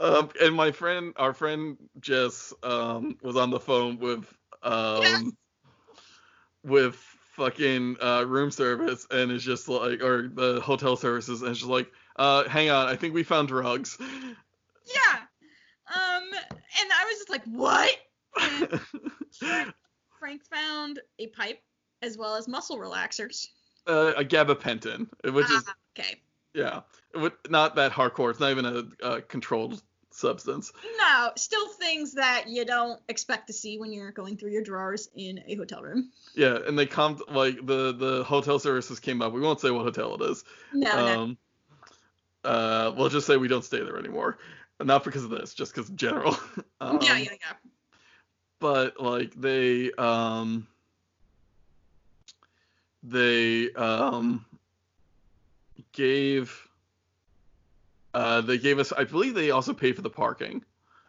um, and my friend, our friend Jess, um, was on the phone with um, Yes. with fucking uh, room service, and is just like, or the hotel services, and she's like, uh, hang on, I think we found drugs. yeah. Um, and I was just like, what? Frank, Frank found a pipe as well as muscle relaxers. uh, a gabapentin, which is Ah, okay. Yeah, not that hardcore. It's not even a, a controlled substance. No, still things that you don't expect to see when you're going through your drawers in a hotel room. Yeah, and they come like the the hotel services came up. We won't say what hotel it is. No, no. um, uh, we'll just say we don't stay there anymore. Not because of this, just because general. um, yeah, yeah, yeah. But like they um they um gave Uh, they gave us, I believe, they also paid for the parking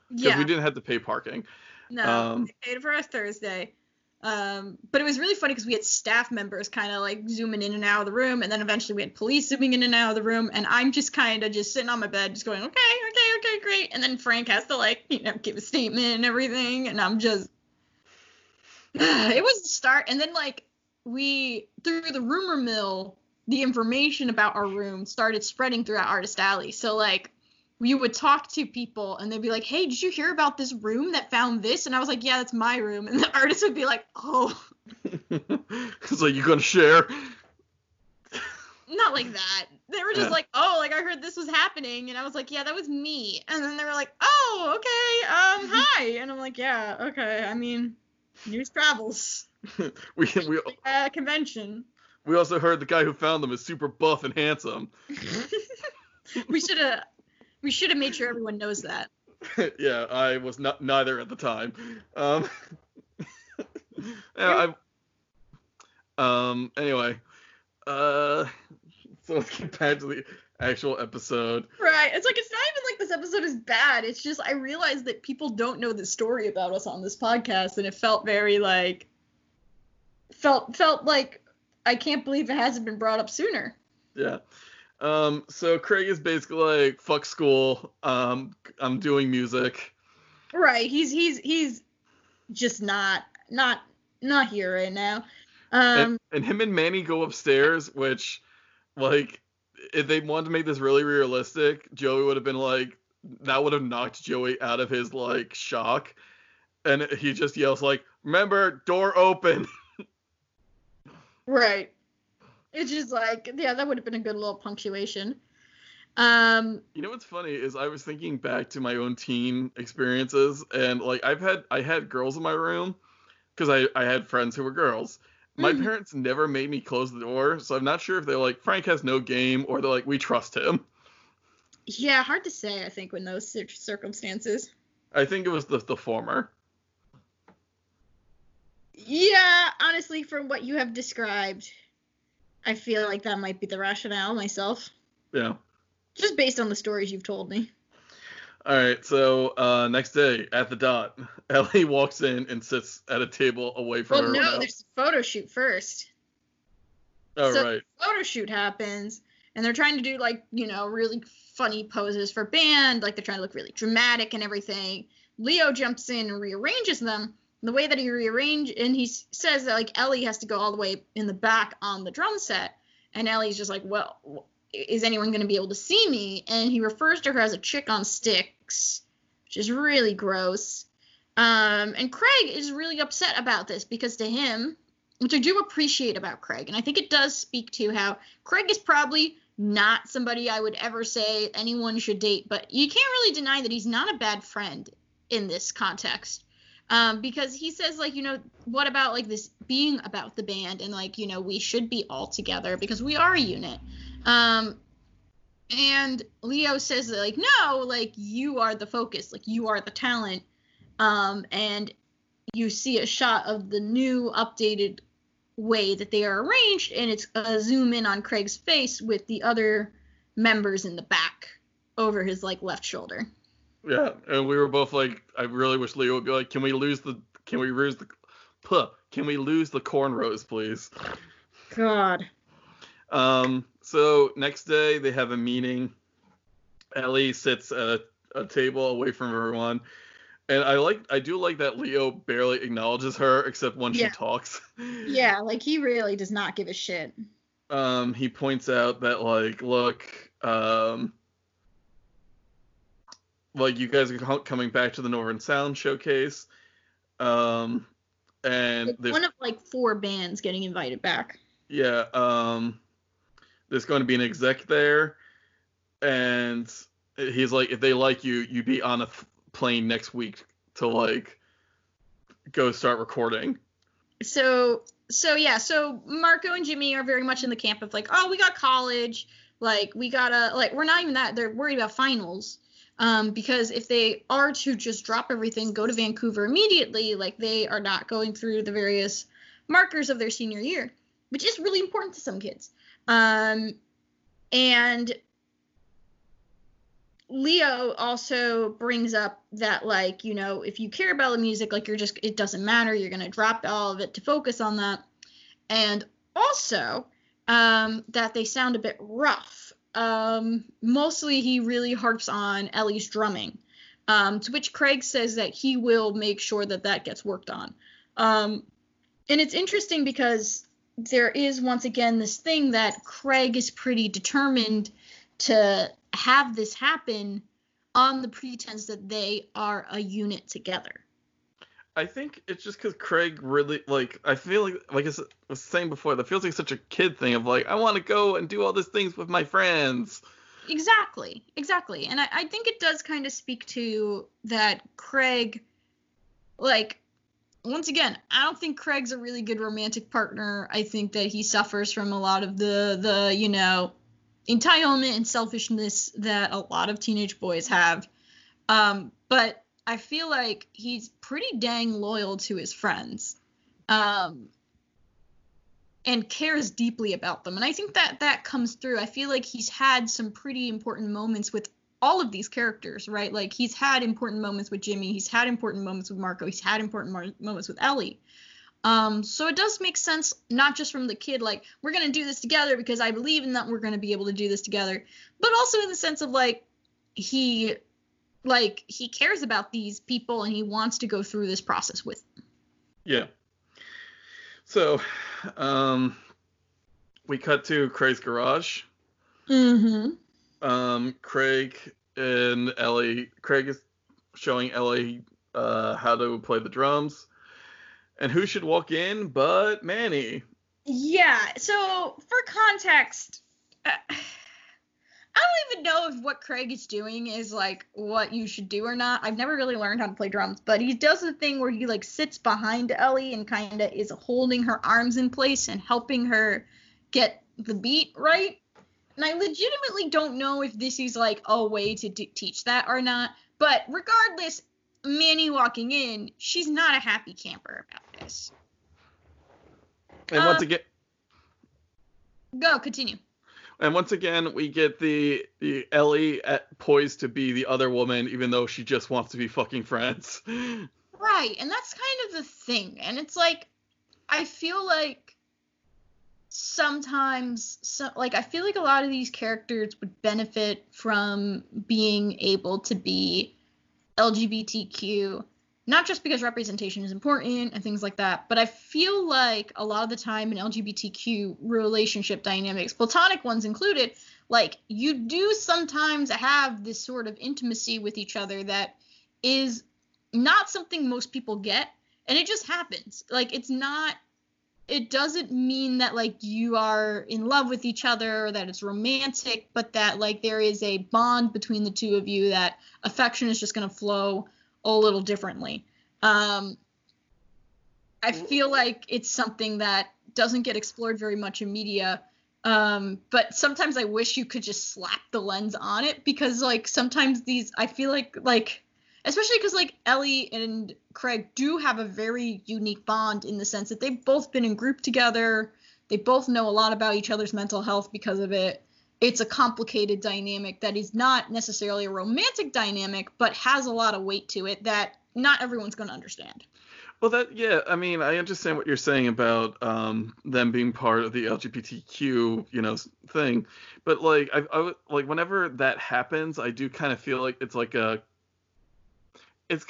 because Yeah. we didn't have to pay parking. No, Um, they paid for us Thursday. Um, but it was really funny because we had staff members kind of like zooming in and out of the room, and then eventually we had police zooming in and out of the room, and I'm just kind of just sitting on my bed, just going, okay, okay, okay, great. And then Frank has to like, you know, give a statement and everything, and I'm just, it was the start, and then like we through the rumor mill, the information about our room started spreading throughout Artist Alley. So like we would talk to people and they'd be like, "Hey, did you hear about this room that found this?" And I was like, "Yeah, that's my room." And the artist would be like, "Oh, so you gonna share? not like that." They were just Yeah. like, "Oh, like I heard this was happening," and I was like, "Yeah, that was me." And then they were like, "Oh, okay, um, hi," and I'm like, "Yeah, okay. I mean, news travels. we we Uh, convention. We also heard the guy who found them is super buff and handsome. we should have." We should have made sure everyone knows that. yeah, I was not neither at the time. Um, yeah, I, um. Anyway, uh, so let's get back to the actual episode. Right. It's like it's not even like this episode is bad. It's just I realized that people don't know the story about us on this podcast, and it felt very like felt felt like I can't believe it hasn't been brought up sooner. Yeah. Um. So Craig is basically like, fuck school. Um. I'm doing music. Right. He's he's he's just not not not here right now. Um. and, and him and Manny go upstairs, which, like, if they wanted to make this really realistic, Joey would have been like, that would have knocked Joey out of his like shock, and he just yells like, "Remember, door open." right. It's just like yeah, that would have been a good little punctuation. Um. You know what's funny is I was thinking back to my own teen experiences, and like I've had I had girls in my room because I I had friends who were girls. My Mhm. parents never made me close the door, so I'm not sure if they're like Frank has no game or they're like we trust him. Yeah, hard to say. I think in those circumstances. I think it was the the former. Yeah, honestly, from what you have described, I feel like that might be the rationale myself, Yeah. just based on the stories you've told me. All right. So uh, next day at the dot, Ellie walks in and sits at a table away from Well, everyone no, else. there's a photo shoot first. Oh so- right. Photo shoot happens, and they're trying to do like you know really funny poses for band, like they're trying to look really dramatic and everything. Leo jumps in and rearranges them. The way that he rearranged, and he says that like Ellie has to go all the way in the back on the drum set, and Ellie's just like, well, is anyone going to be able to see me? And he refers to her as a chick on sticks, which is really gross. Um, and Craig is really upset about this because to him, which I do appreciate about Craig, and I think it does speak to how Craig is probably not somebody I would ever say anyone should date, but you can't really deny that he's not a bad friend in this context. Um, because he says like, you know, what about like this being about the band and like, you know, we should be all together because we are a unit. Um, and Leo says like, no, like you are the focus, like you are the talent. Um, and you see a shot of the new updated way that they are arranged, and it's a zoom in on Craig's face with the other members in the back over his like left shoulder. Yeah. And we were both like, I really wish Leo would be like, can we lose the, can we lose the, puh, can we lose the cornrows, please? God. Um. So next day they have a meeting. Ellie sits at a, a table away from everyone. And I like I do like that Leo barely acknowledges her except when Yeah. she talks. Yeah, like he really does not give a shit. um, he points out that like, look, um, like you guys are coming back to the Northern Sound showcase, um, and It's there's one of like four bands getting invited back. yeah, um, there's going to be an exec there, and he's like, if they like you, you'd be on a f- plane next week to like go start recording. So so yeah, so Marco and Jimmy are very much in the camp of like, oh, we got college, like we gotta like we're not even that they're worried about finals. Um, because if they are to just drop everything, go to Vancouver immediately, like they are not going through the various markers of their senior year, which is really important to some kids. Um, and Leo also brings up that like, you know, if you care about the music, like you're just it doesn't matter, you're gonna drop all of it to focus on that. And also, um, that they sound a bit rough. Um, mostly he really harps on Ellie's drumming. Um, to which Craig says that he will make sure that that gets worked on. Um, and it's interesting because there is once again this thing that Craig is pretty determined to have this happen on the pretense that they are a unit together. I think it's just because Craig really like. I feel like like I was saying before, that feels like such a kid thing of like I want to go and do all these things with my friends. Exactly, exactly, and I, I think it does kind of speak to that Craig, like once again, I don't think Craig's a really good romantic partner. I think that he suffers from a lot of the the you know entitlement and selfishness that a lot of teenage boys have. Um, but I feel like he's pretty dang loyal to his friends. Um, and cares deeply about them. And I think that that comes through. I feel like he's had some pretty important moments with all of these characters, right? Like he's had important moments with Jimmy, he's had important moments with Marco, he's had important mar- moments with Ellie. Um, so it does make sense, not just from the kid, like we're gonna do this together because I believe in that we're gonna be able to do this together, but also in the sense of like he, like he cares about these people and he wants to go through this process with them. Yeah. So, um, we cut to Craig's garage. Mm-hmm. Um, Craig and Ellie. Craig is showing Ellie uh, how to play the drums. And who should walk in but Manny? Yeah. So for context, uh, I don't even know if what Craig is doing is like what you should do or not. I've never really learned how to play drums, but he does a thing where he like sits behind Ellie and kind of is holding her arms in place and helping her get the beat right. And I legitimately don't know if this is like a way to d- teach that or not. But regardless, Manny walking in, she's not a happy camper about this. And once uh, again, go continue. And once again, we get the, the Ellie at, poised to be the other woman, even though she just wants to be fucking friends. Right, and that's kind of the thing. And it's like, I feel like sometimes so, like i feel like a lot of these characters would benefit from being able to be lgbtq not just because representation is important and things like that but i feel like a lot of the time in lgbtq relationship dynamics platonic ones included like you do sometimes have this sort of intimacy with each other that is not something most people get and it just happens. Like it's not it doesn't mean that like you are in love with each other or that it's romantic, but that like there is a bond between the two of you that affection is just going to flow a little differently. Um, I feel like it's something that doesn't get explored very much in media. Um, but sometimes I wish you could just slap the lens on it because like sometimes these I feel like like especially because like Ellie and Craig do have a very unique bond in the sense that they've both been in group together. They both know a lot about each other's mental health because of it. It's a complicated dynamic that is not necessarily a romantic dynamic, but has a lot of weight to it that not everyone's going to understand. Well, that yeah, I mean, I understand what you're saying about um, them being part of the LGBTQ, you know, thing, but like, I, I like whenever that happens, I do kind of feel like it's like a it's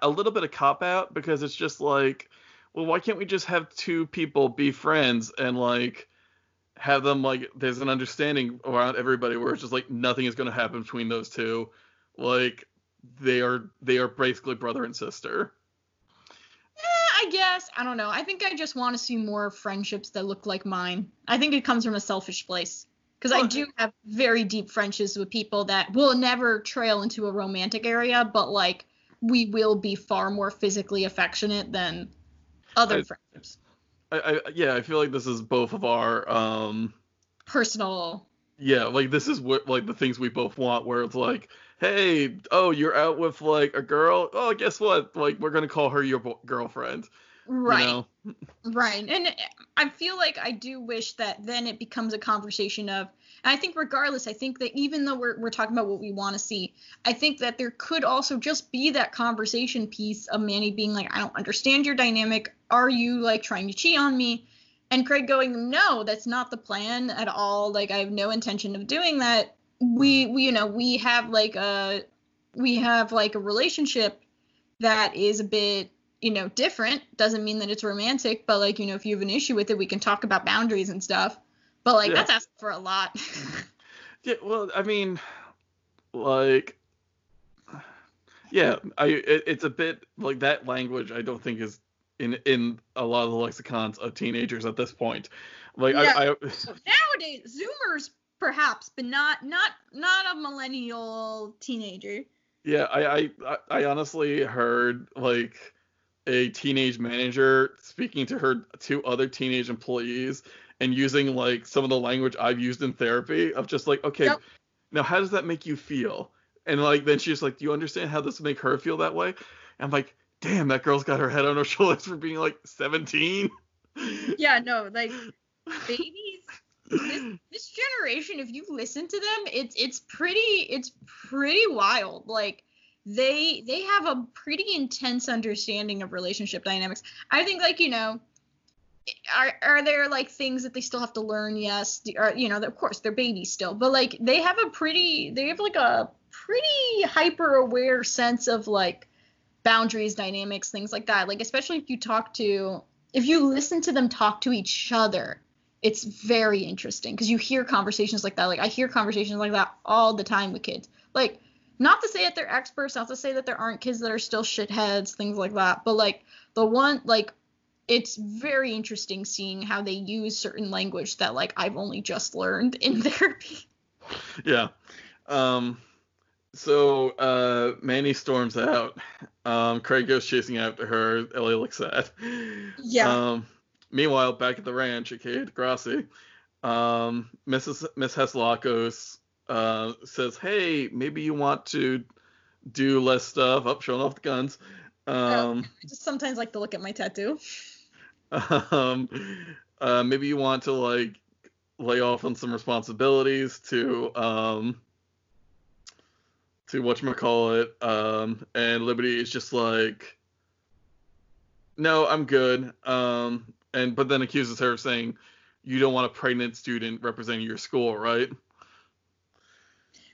a little bit of cop out because it's just like, well, why can't we just have two people be friends and like have them like there's an understanding around everybody where it's just like nothing is going to happen between those two, like they are they are basically brother and sister. Eh, I guess I don't know. I think I just want to see more friendships that look like mine. I think it comes from a selfish place because I do have very deep friendships with people that will never trail into a romantic area, but like we will be far more physically affectionate than other I, friendships. I, I, yeah, I feel like this is both of our um personal. Yeah, like this is what like the things we both want, where it's like, hey, oh, you're out with like a girl. Oh, guess what? Like we're gonna call her your bo- girlfriend. Right. You know? right. And I feel like I do wish that then it becomes a conversation of And I think regardless, I think that even though we're we're talking about what we want to see, I think that there could also just be that conversation piece of Manny being like, I don't understand your dynamic. Are you like trying to cheat on me? And Craig going, No, that's not the plan at all. Like I have no intention of doing that. We we you know, we have like a we have like a relationship that is a bit you know different doesn't mean that it's romantic but like you know if you have an issue with it we can talk about boundaries and stuff but like Yeah. that's asking for a lot Yeah, well, I mean, like, yeah, I it, it's a bit like that language. I don't think is in in a lot of the lexicons of teenagers at this point. Like, I, I nowadays zoomers perhaps but not not not a millennial teenager yeah, I, I I- honestly heard like a teenage manager speaking to her two other teenage employees and using like some of the language I've used in therapy of just like, okay, Yep. now how does that make you feel? And like then she's like, do you understand how this would make her feel that way? And I'm like, damn, that girl's got her head on her shoulders for being like 17. yeah no like babies this, this generation if you listen to them it's it's pretty it's pretty wild. Like they they have a pretty intense understanding of relationship dynamics. I think like you know are are there like things that they still have to learn? Yes are, uh, you know of course they're babies still but like they have a pretty they have like a pretty hyper aware sense of like boundaries dynamics things like that. Like especially if you talk to if you listen to them talk to each other it's very interesting because you hear conversations like that. Like i hear conversations like that all the time with kids. Like not to say that they're experts not to say that there aren't kids that are still shitheads things like that but like the one like it's very interesting seeing how they use certain language that like i've only just learned in therapy. Yeah. Um so uh Manny storms out. Um Craig goes chasing after her. Ellie looks sad. Yeah. Um meanwhile back at the ranch, aka Degrassi, um Mrs. Miss Hatzilakos uh says, Hey, maybe you want to do less stuff. Up showing off the guns. Um I just sometimes like to look at my tattoo um, uh, maybe you want to like lay off on some responsibilities to um to call it um and liberty is just like no i'm good um and but then accuses her of saying you don't want a pregnant student representing your school right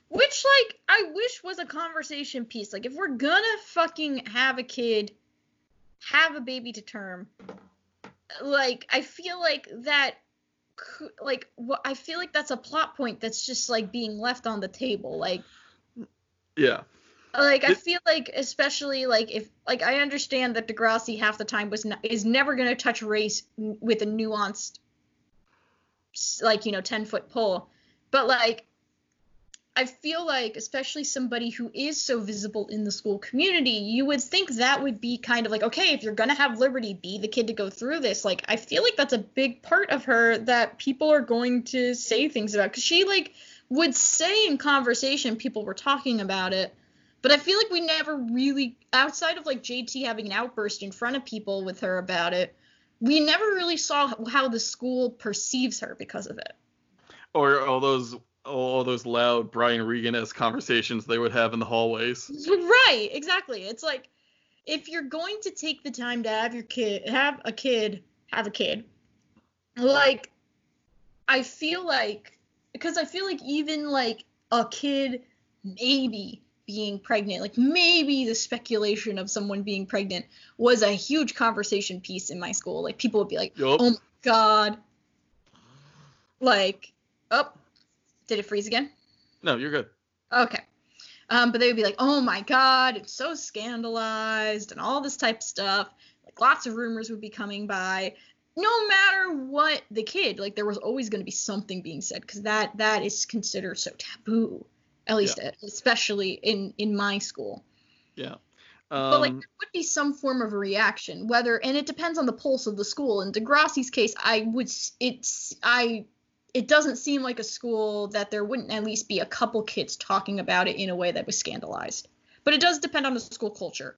Which, like, I wish was a conversation piece. Like, if we're gonna fucking have a kid, have a baby to term, like, I feel like that, like, what I feel like that's a plot point that's just like being left on the table. Like, yeah. Like I feel like, especially like if, like, I understand that Degrassi half the time was not, is never gonna touch race with a nuanced, like, you know, ten foot pole, but like. I feel like, especially somebody who is so visible in the school community, you would think that would be kind of like, okay, if you're gonna have Liberty be the kid to go through this, like, I feel like that's a big part of her that people are going to say things about, because she like would say in conversation people were talking about it, but I feel like we never really, outside of like JT having an outburst in front of people with her about it, we never really saw how the school perceives her because of it. or all those all those loud brian regan-esque conversations they would have in the hallways Right, exactly. It's like if you're going to take the time to have your kid have a kid, have a kid. Like I feel like because I feel like even like a kid maybe being pregnant, like maybe the speculation of someone being pregnant was a huge conversation piece in my school. Like people would be like, yup "Oh my god." Like, oh, did it freeze again? no you're good Okay. Um, but they would be like, oh my god, it's so scandalized and all this type of stuff. Like lots of rumors would be coming by. No matter what the kid, like there was always going to be something being said because that that is considered so taboo, at least especially in in my school. yeah but like Um, there would be some form of a reaction, whether and it depends on the pulse of the school. In Degrassi's case, I would it's I it doesn't seem like a school that there wouldn't at least be a couple kids talking about it in a way that was scandalized. But it does depend on the school culture.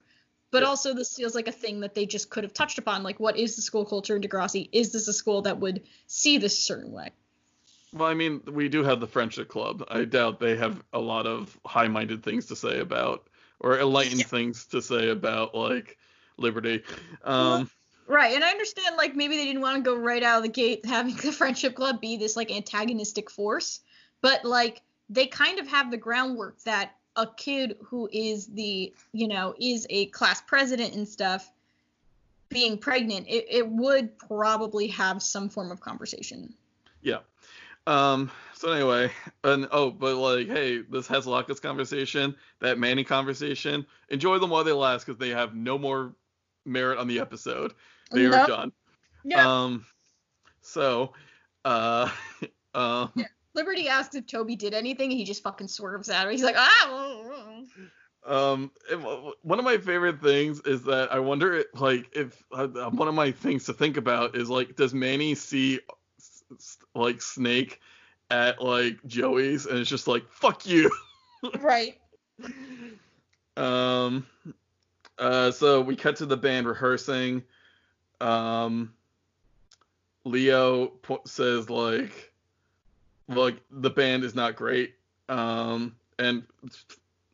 But Yeah. also this feels like a thing that they just could have touched upon. Like what is the school culture in Degrassi? Is this a school that would see this a certain way? Well, I mean, we do have the Friendship Club. I doubt they have a lot of high-minded things to say about, or enlightened Yeah. things to say about like liberty. Um, Right, and I understand like maybe they didn't want to go right out of the gate having the friendship club be this like antagonistic force, but like they kind of have the groundwork that a kid who is the you know is a class president and stuff being pregnant it, it would probably have some form of conversation yeah. Um. So anyway, and oh, but like, hey, this has this conversation, that Manny conversation. Enjoy them while they last, because they have no more merit on the episode. They are done. yeah Um. So, uh, um. Yeah. Liberty asks if toby did anything and he just fucking swerves at her he's like ah Um, it- one of my favorite things is that I wonder, like, if uh, one of my things to think about is like, does Manny see like Snake at like Joey's, and it's just like, fuck you. right Um, uh, so we cut to the band rehearsing. Um, Leo po- says like, like the band is not great. Um, and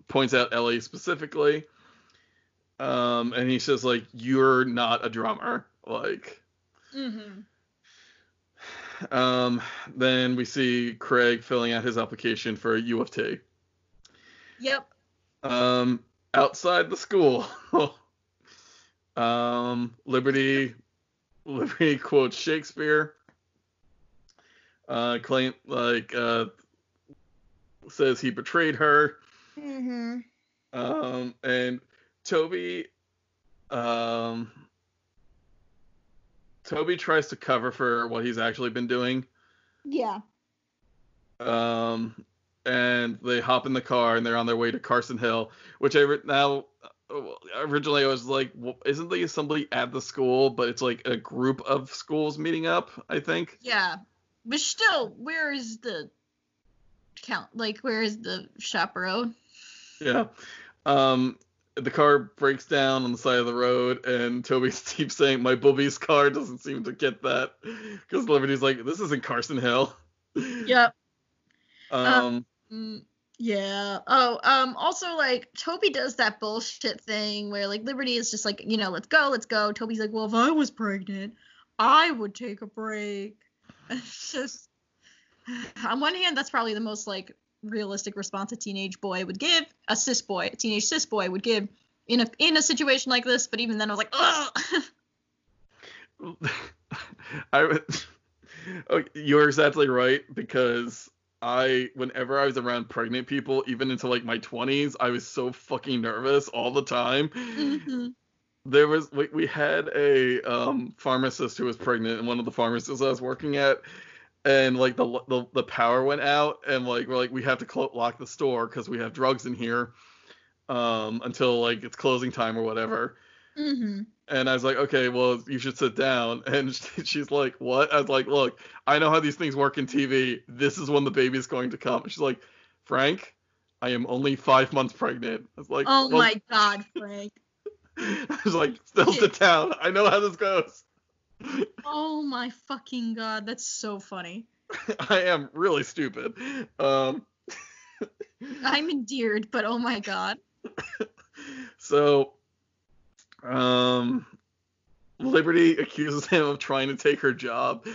points out Ellie specifically. Um, and he says like, you're not a drummer. Like, mm-hmm um, then we see Craig filling out his application for U of T. yep Um, outside the school, um, Liberty, Liberty quotes Shakespeare. Uh, claim like uh, says he betrayed her. mm-hmm Um, and Toby, um, Toby tries to cover for what he's actually been doing. yeah Um, and they hop in the car and they're on their way to Carson Hill, which I re- now uh, originally I was like, well, isn't there somebody at the school? But it's like a group of schools meeting up. I think. Yeah, but still, where is the count? Like, where is the chaperone? Yeah. Um, the car breaks down on the side of the road, and Toby keeps saying, "My booby's car doesn't seem to get that," because Liberty's like, "This isn't Carson Hill." Yep. Um. Mm, yeah. Oh, um. Also, like Toby does that bullshit thing where like Liberty is just like, you know, let's go, let's go. Toby's like, well, if I was pregnant, I would take a break. It's just on one hand, that's probably the most like realistic response a teenage boy would give, a cis boy, a teenage cis boy would give in a in a situation like this. But even then, I was like, ugh. I oh, you're exactly right because I whenever I was around pregnant people, even into like my 20s, I was so fucking nervous all the time. Mhm. There was we, we had a um pharmacist who was pregnant and one of the pharmacists I was working at and like the the, the power went out and like we're like we have to clo- lock the store cuz we have drugs in here um until like it's closing time or whatever. Mhm. And I was like, okay, well, you should sit down. And she's like, what? I was like, look, I know how these things work in TV. This is when the baby's going to come. She's like, Frank, I am only five months pregnant. I was like, Oh well- my god, Frank. I was like, still sit down. I know how this goes. Oh my fucking god, that's so funny. I am really stupid. Um, I'm endeared, but oh my god. so, um, Liberty accuses him of trying to take her job,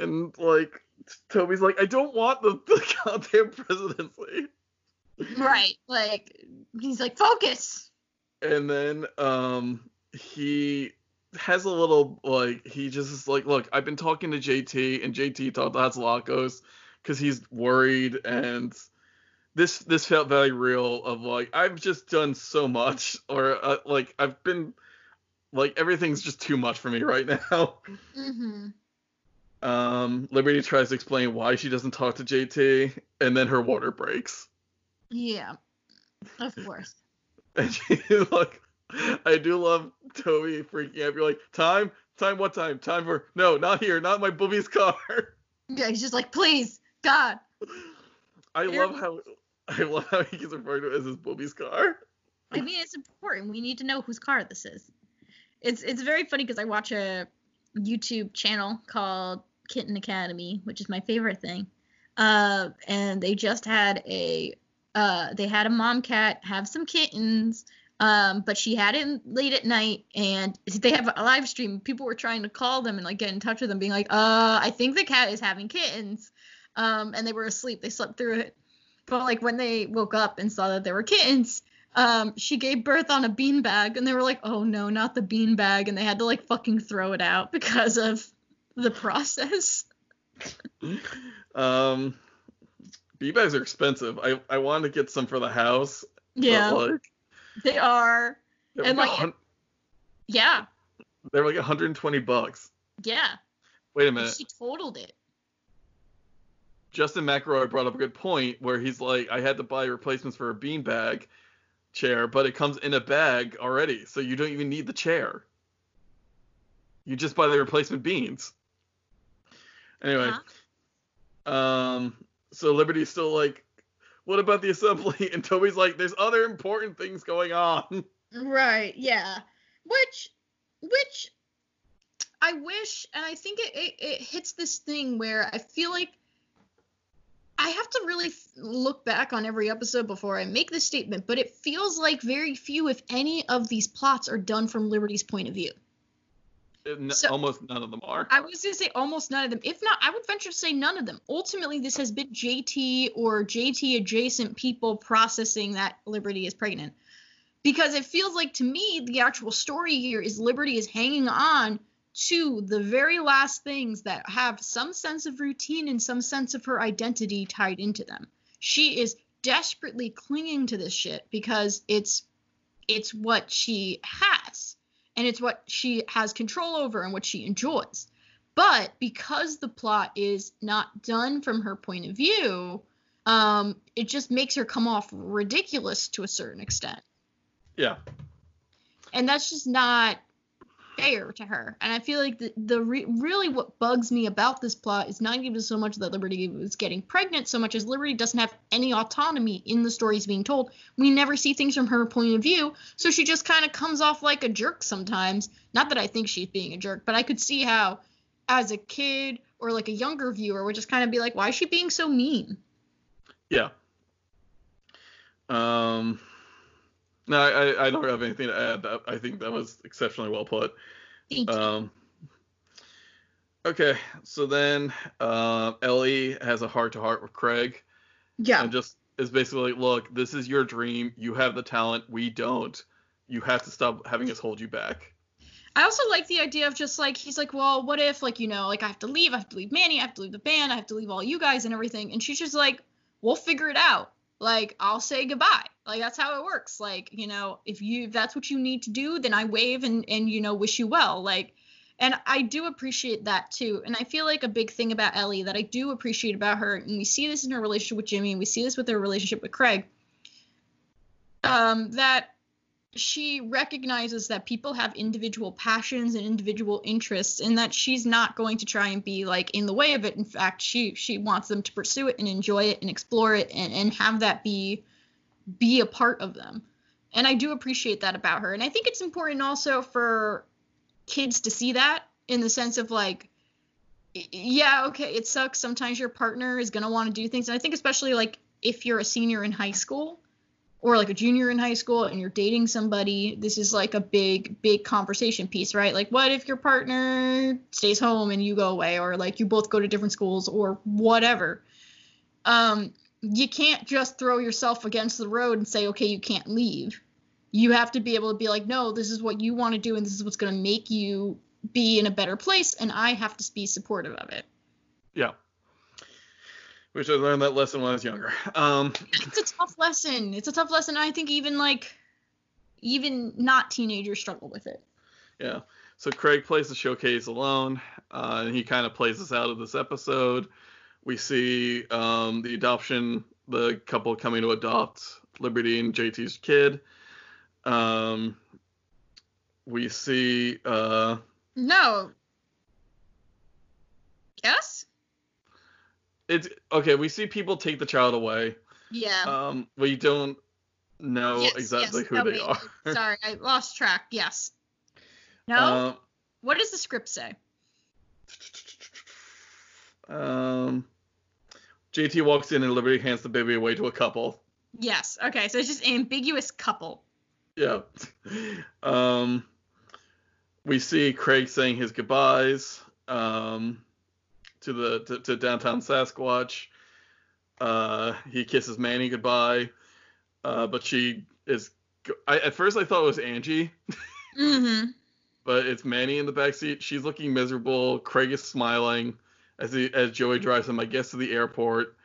and like Toby's like, I don't want the, the goddamn presidency. Right. Like he's like, focus. And then um, he has a little like he just is like, look, I've been talking to JT, and JT talked to Hatzilakos because he's worried and. This this felt very real of like I've just done so much or uh, like I've been like everything's just too much for me right now. Mm-hmm. Um, Liberty tries to explain why she doesn't talk to JT, and then her water breaks. Yeah. Of course. And she's like, I do love Toby freaking out. You're like, time, time, what time? Time for no, not here, not my booby's car. Yeah, he's just like, please, God. I Here- love how I love how he gets referring to it as his booby's car. I mean, it's important. We need to know whose car this is. It's it's very funny because I watch a YouTube channel called Kitten Academy, which is my favorite thing. Uh, and they just had a uh, they had a mom cat have some kittens. Um, but she had it late at night, and they have a live stream. People were trying to call them and like get in touch with them, being like, "Uh, I think the cat is having kittens," um, and they were asleep. They slept through it. But like when they woke up and saw that there were kittens, um, she gave birth on a beanbag, and they were like, "Oh no, not the beanbag!" And they had to like fucking throw it out because of the process. um, beanbags are expensive. I I wanted to get some for the house. Yeah, like, they are. And, like, hun- Yeah, they're like 120 bucks. yeah. Wait a And minute. She totaled it. Justin McElroy brought up a good point where he's like, I had to buy replacements for a beanbag chair, but it comes in a bag already, so you don't even need the chair. You just buy the replacement beans. Anyway, Uh-huh. um, so Liberty's still like, what about the assembly? And Toby's like, there's other important things going on. Right. Yeah. Which, which, I wish, and I think it, it it hits this thing where I feel like I have to really look back on every episode before I make this statement, but it feels like very few, if any, of these plots are done from Liberty's point of view. So- Almost none of them are. I was gonna say almost none of them. If not, I would venture to say none of them. Ultimately, this has been JT or JT adjacent people processing that Liberty is pregnant. Because it feels like to me the actual story here is Liberty is hanging on to the very last things that have some sense of routine and some sense of her identity tied into them. She is desperately clinging to this shit because it's it's what she has and it's what she has control over and what she enjoys. But because the plot is not done from her point of view, um, it just makes her come off ridiculous to a certain extent. Yeah. And that's just not fair to her. And I feel like the, the re- really what bugs me about this plot is not even so much that Liberty was getting pregnant, so much as Liberty doesn't have any autonomy in the stories being told. We never see things from her point of view, so she just kind of comes off like a jerk sometimes. Not that I think she's being a jerk, but I could see how, as a kid or like a younger viewer, would just kind of be like, why is she being so mean? Yeah. Um. No, I, I- don't have anything to add. I think that was exceptionally well put. Thank you. Um. Okay, so then uh, Ellie has a heart to heart with Craig yeah. and just is basically like, look, this is your dream. You have the talent. We don't. You have to stop having us hold you back. I also like the idea of just like he's like, well, what if like you know like I have to leave, I have to leave Manny, I have to leave the band, I have to leave all you guys and everything, and she's just like, we'll figure it out. Like I'll say goodbye. Like that's how it works. Like you know if you if that's what you need to do, then I wave and and you know wish you well. Like, and I do appreciate that too. And I feel like a big thing about Ellie that I do appreciate about her, and we see this in her relationship with Jimmy, and we see this with her relationship with Craig. Um, that she recognizes that people have individual passions and individual interests and that she's not going to try and be like in the way of it. In fact she she wants them to pursue it and enjoy it and explore it and, and have that be be a part of them. And i do appreciate that about her. And i think it's important also for kids to see that in the sense of like yeah okay it sucks. Sometimes your partner is going to want to do things. And i think especially like if you're a senior in high school or like a junior in high school and you're dating somebody, this is like a big, big conversation piece, right? Like, what if your partner stays home and you go away, or like you both go to different schools, or whatever? Um, you can't just throw yourself against the road and say, okay, you can't leave. You have to be able to be like, no, this is what you want to do, and this is what's going to make you be in a better place, and I have to be supportive of it. Yeah. Which I learned that lesson when I was younger. Um. it's a tough lesson. It's a tough lesson. I think even like even not teenagers struggle with it. Yeah. So Craig plays the showcase alone, uh, and he kind of plays us out of this episode. We see um, the adoption, the couple coming to adopt Liberty and JT's kid. Um, we see, uh, No. Yes? It's okay. We see people take the child away. Yeah. Um, we don't know Yes, exactly yes. who No, they wait, are. Sorry, I lost track. Yes. No? Um, what does the script say? Um, JT walks in and Liberty hands the baby away to a couple. Yes. Okay. So it's just ambiguous couple. Yeah. Um, we see Craig saying his goodbyes um, to the to, to downtown Sasquatch. Uh, he kisses Manny goodbye, uh, but she is. I, at first, I thought it was Angie, Mm-hmm. but it's Manny in the backseat. She's looking miserable. Craig is smiling as he as Joey drives him, I guess, to the airport,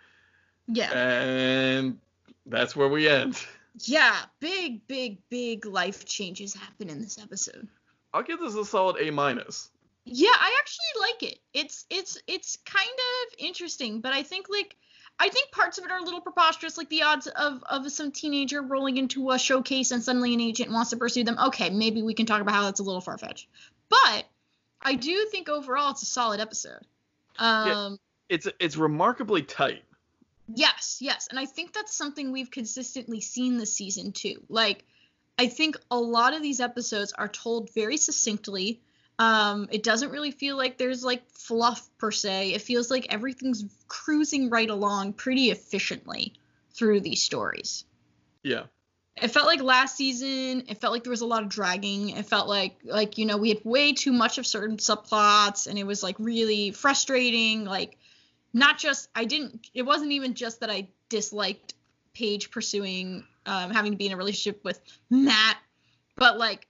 Yeah. and that's where we end. Yeah. Big, big, big life changes happen in this episode. I'll give this a solid A minus. Yeah, I actually like it. It's it's it's kind of interesting, but I think like I think parts of it are a little preposterous, like the odds of of some teenager rolling into a showcase and suddenly an agent wants to pursue them. Okay, maybe we can talk about how that's a little far fetched, but I do think overall it's a solid episode. Um, It's it's remarkably tight. Yes, yes. And I think that's something we've consistently seen this season too. Like I think a lot of these episodes are told very succinctly. Um it doesn't really feel like there's like fluff per se. It feels like everything's cruising right along pretty efficiently through these stories. Yeah. It felt like last season, it felt like there was a lot of dragging. It felt like like you know, we had way too much of certain subplots and it was like really frustrating like not just I didn't it wasn't even just that I disliked Paige pursuing um, having to be in a relationship with Matt, but like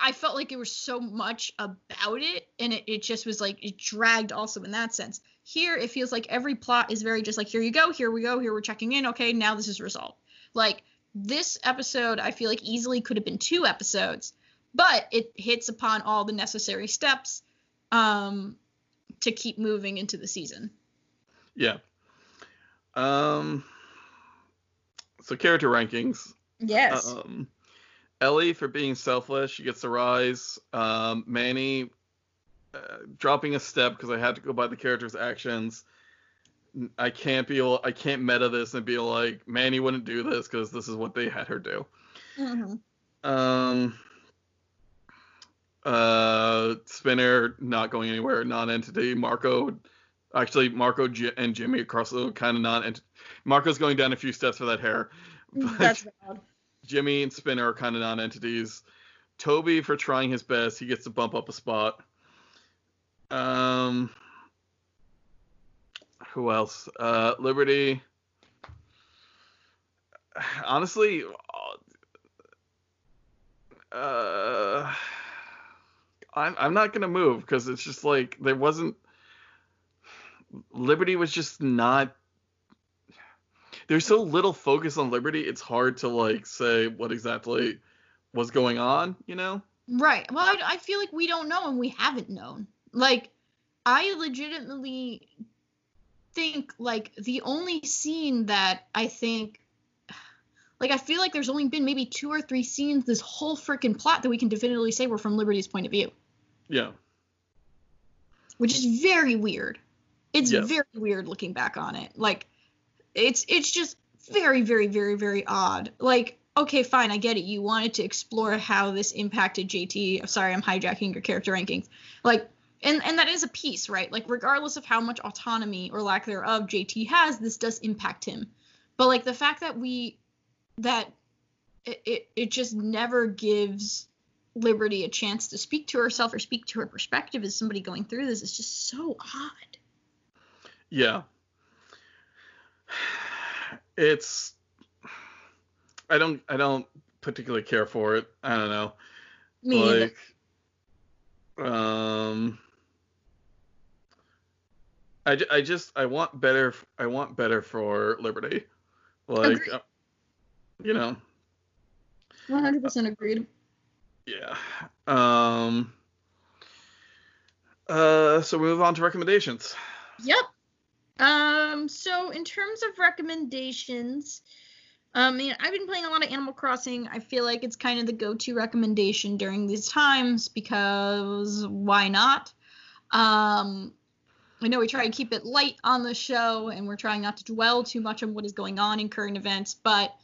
I felt like it was so much about it and it, it just was like it dragged also in that sense. Here it feels like every plot is very just like here you go, here we go, here we're checking in, okay, now this is resolved. Like this episode I feel like easily could have been two episodes, but it hits upon all the necessary steps um to keep moving into the season. Yeah. Um. So character rankings. Yes. Um, Ellie for being selfless, she gets a rise. Um, Manny uh, dropping a step because I had to go by the character's actions. I can't be I can't meta this and be like Manny wouldn't do this because this is what they had her do. Mhm. Um. Uh, Spinner not going anywhere, non-entity. Marco, actually Marco J- and Jimmy across the kind of non-entity. Marco's going down a few steps for that hair. But That's bad. Jimmy and Spinner are kind of non-entities. Toby for trying his best, he gets to bump up a spot. Um, who else? Uh, Liberty. Honestly, uh, I'm I'm not gonna move because it's just like there wasn't. Liberty was just not there's so little focus on Liberty, it's hard to like say what exactly was going on, you know? Right. Well, I, I feel like we don't know and we haven't known. Like, I legitimately think like the only scene that I think like I feel like there's only been maybe two or three scenes this whole freaking plot that we can definitively say were from Liberty's point of view, Yeah. which is very weird. It's Yes. very weird looking back on it. Like it's it's just very very very very odd. Like okay, fine, I get it. You wanted to explore how this impacted JT. Sorry, I'm hijacking your character rankings. Like and and that is a piece, right? Like regardless of how much autonomy or lack thereof JT has, this does impact him. But like the fact that we that it it, it just never gives Liberty a chance to speak to herself or speak to her perspective as somebody going through this is just so odd. Yeah. It's I don't I don't particularly care for it. I don't know. Me like um I, I just I want better I want better for Liberty. Like Agreed. uh, you know, 100% agreed. yeah. Um uh so we move on to recommendations. Yep. Um, so in terms of recommendations, I mean, I've been playing a lot of Animal Crossing. I feel like it's kind of the go-to recommendation during these times because why not? Um, I know we try to keep it light on the show and we're trying not to dwell too much on what is going on in current events, but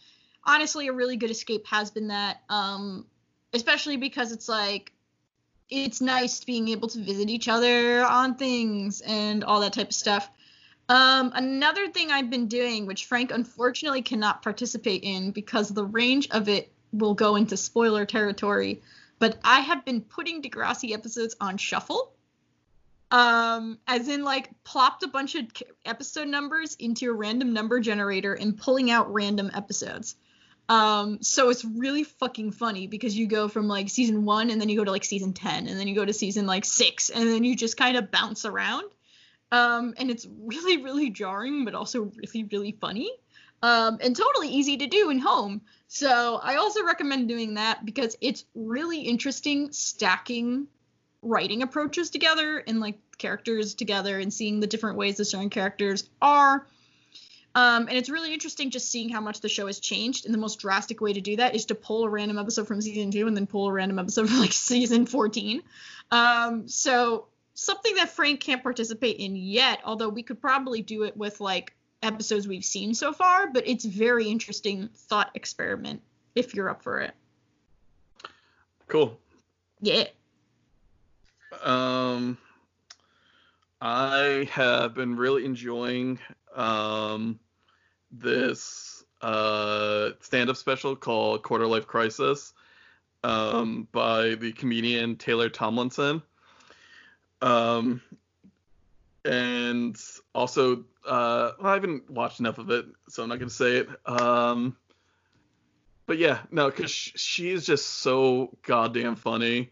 honestly, a really good escape has been that. Um, especially because it's like it's nice being able to visit each other on things and all that type of stuff. Um, another thing I've been doing, which Frank unfortunately cannot participate in because the range of it will go into spoiler territory, but I have been putting Degrassi episodes on shuffle. Um, as in like plopped a bunch of episode numbers into a random number generator and pulling out random episodes. Um, so it's really fucking funny because you go from like season one and then you go to like season 10 and then you go to season like six and then you just kind of bounce around. Um, and it's really, really jarring, but also really, really funny. Um, and totally easy to do in home. So I also recommend doing that because it's really interesting stacking writing approaches together and like characters together and seeing the different ways the certain characters are. Um, and it's really interesting just seeing how much the show has changed. And the most drastic way to do that is to pull a random episode from season two and then pull a random episode from like season 14. Um, so something that Frank can't participate in yet, although we could probably do it with like episodes we've seen so far, but it's very interesting thought experiment if you're up for it. Cool. Yeah. Um I have been really enjoying um this uh stand-up special called Quarter Life Crisis um by the comedian Taylor Tomlinson. Um, and also, uh, well, I haven't watched enough of it, so I'm not gonna say it. Um, but yeah, no, because sh- she is just so goddamn funny.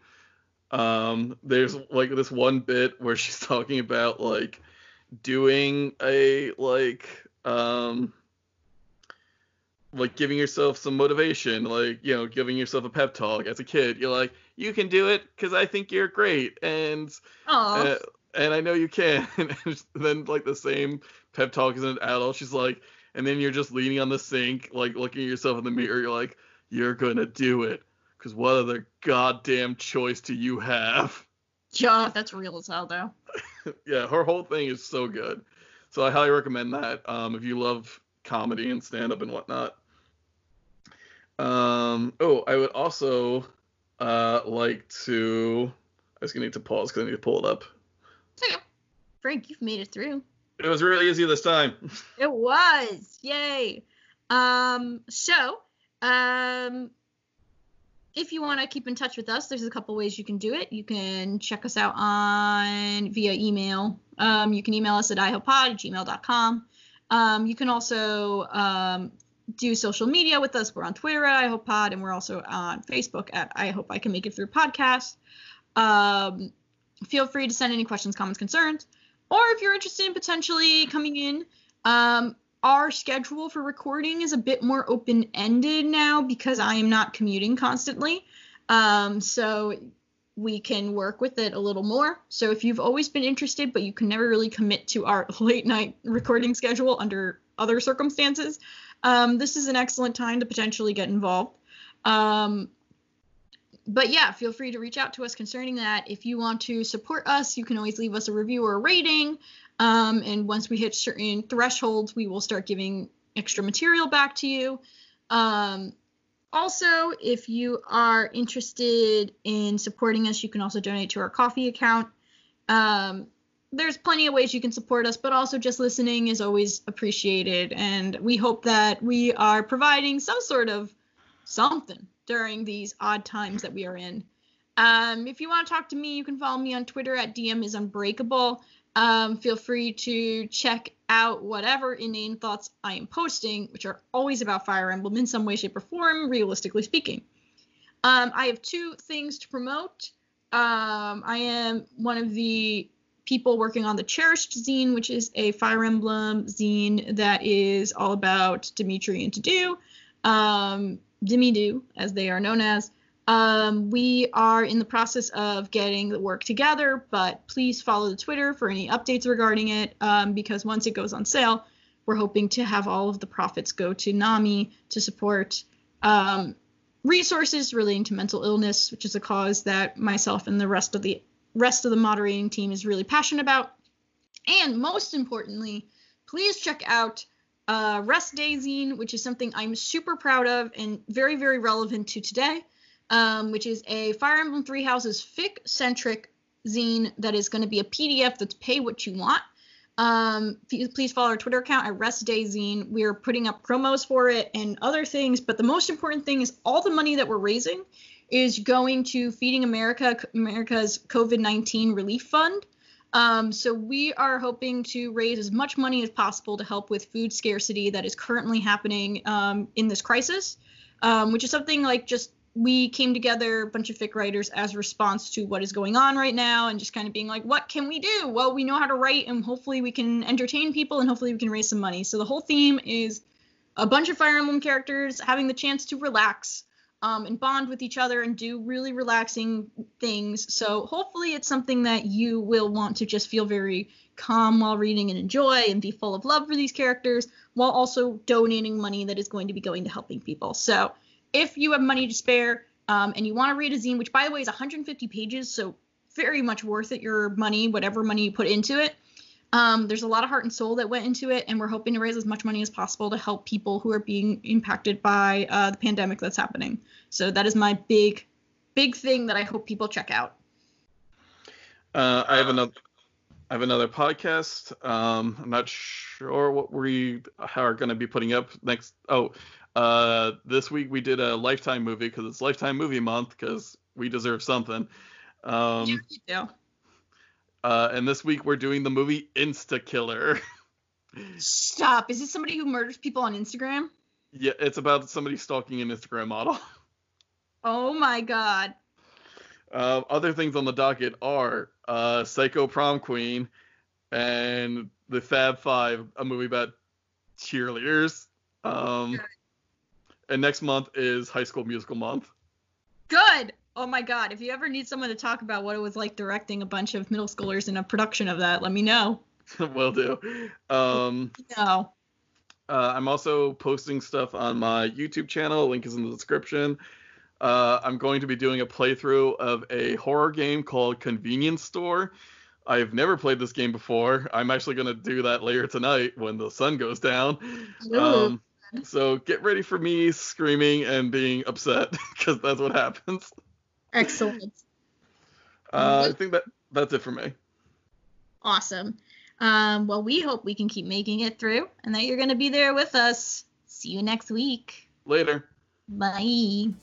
Um, there's like this one bit where she's talking about like doing a like um like giving yourself some motivation, like you know, giving yourself a pep talk as a kid. You're like, you can do it because I think you're great, and uh, and I know you can. and then like the same pep talk as an adult, she's like, and then you're just leaning on the sink, like looking at yourself in the mirror. You're like, you're gonna do it because what other goddamn choice do you have? Yeah, that's real as hell though. yeah, her whole thing is so good. So I highly recommend that. Um, if you love comedy and stand up and whatnot. Um, oh, I would also uh, like to. I was gonna need to pause because I need to pull it up. Okay. Frank, you've made it through. It was really easy this time. it was. Yay. Um, so, um, if you want to keep in touch with us, there's a couple ways you can do it. You can check us out on via email. Um, you can email us at ihopod at gmail.com. Um, you can also um, do social media with us. We're on Twitter at iHopePod, and we're also on Facebook at I Hope I Can Make It Through Podcast. Um, feel free to send any questions, comments, concerns, or if you're interested in potentially coming in, um, our schedule for recording is a bit more open ended now because I am not commuting constantly. Um, so we can work with it a little more. So if you've always been interested, but you can never really commit to our late night recording schedule under other circumstances, um, this is an excellent time to potentially get involved. Um, but yeah, feel free to reach out to us concerning that. If you want to support us, you can always leave us a review or a rating. Um, and once we hit certain thresholds, we will start giving extra material back to you. Um, also, if you are interested in supporting us, you can also donate to our Ko-fi account. Um, there's plenty of ways you can support us, but also just listening is always appreciated. And we hope that we are providing some sort of something during these odd times that we are in. Um, if you want to talk to me, you can follow me on Twitter at DM is unbreakable. Um, feel free to check out whatever inane thoughts I am posting, which are always about Fire Emblem in some way, shape, or form, realistically speaking. Um, I have two things to promote. Um, I am one of the people working on the Cherished zine, which is a Fire Emblem zine that is all about Dimitri and Dedue, um, Dimidu, as they are known as. Um, we are in the process of getting the work together, but please follow the Twitter for any updates regarding it um, because once it goes on sale, we're hoping to have all of the profits go to NAMI to support um, resources relating to mental illness, which is a cause that myself and the rest of the rest of the moderating team is really passionate about. And most importantly, please check out uh, Rest Day Zine, which is something I'm super proud of and very, very relevant to today um, which is a Fire Emblem Three Houses fic centric zine that is going to be a PDF that's pay what you want. Um, please follow our Twitter account at Rest Day Zine. We're putting up promos for it and other things, but the most important thing is all the money that we're raising is going to Feeding America, America's COVID 19 relief fund. Um, so we are hoping to raise as much money as possible to help with food scarcity that is currently happening um, in this crisis, um, which is something like just we came together, a bunch of fic writers, as response to what is going on right now, and just kind of being like, what can we do? Well, we know how to write, and hopefully we can entertain people, and hopefully we can raise some money. So the whole theme is a bunch of Fire Emblem characters having the chance to relax um, and bond with each other and do really relaxing things. So hopefully it's something that you will want to just feel very calm while reading and enjoy and be full of love for these characters while also donating money that is going to be going to helping people. So if you have money to spare um, and you want to read a zine, which by the way is 150 pages, so very much worth it your money, whatever money you put into it. Um, there's a lot of heart and soul that went into it, and we're hoping to raise as much money as possible to help people who are being impacted by uh, the pandemic that's happening. So that is my big, big thing that I hope people check out. Uh, I have another. I have another podcast. Um, I'm not sure what we are going to be putting up next. Oh, uh, this week we did a Lifetime movie because it's Lifetime Movie Month because we deserve something. Um, yeah, uh, and this week we're doing the movie Insta Killer. Stop! Is this somebody who murders people on Instagram? Yeah, it's about somebody stalking an Instagram model. Oh my god. Uh, other things on the docket are uh, Psycho Prom Queen and the Fab Five, a movie about cheerleaders. Um, and next month is High School Musical month. Good. Oh my god. If you ever need someone to talk about what it was like directing a bunch of middle schoolers in a production of that, let me know. Will do. Um, no. Uh, I'm also posting stuff on my YouTube channel. Link is in the description. Uh, I'm going to be doing a playthrough of a horror game called Convenience Store. I've never played this game before. I'm actually going to do that later tonight when the sun goes down. Um, so get ready for me screaming and being upset because that's what happens. Excellent. Uh, I think that that's it for me. Awesome. Um, well, we hope we can keep making it through and that you're going to be there with us. See you next week. Later. Bye.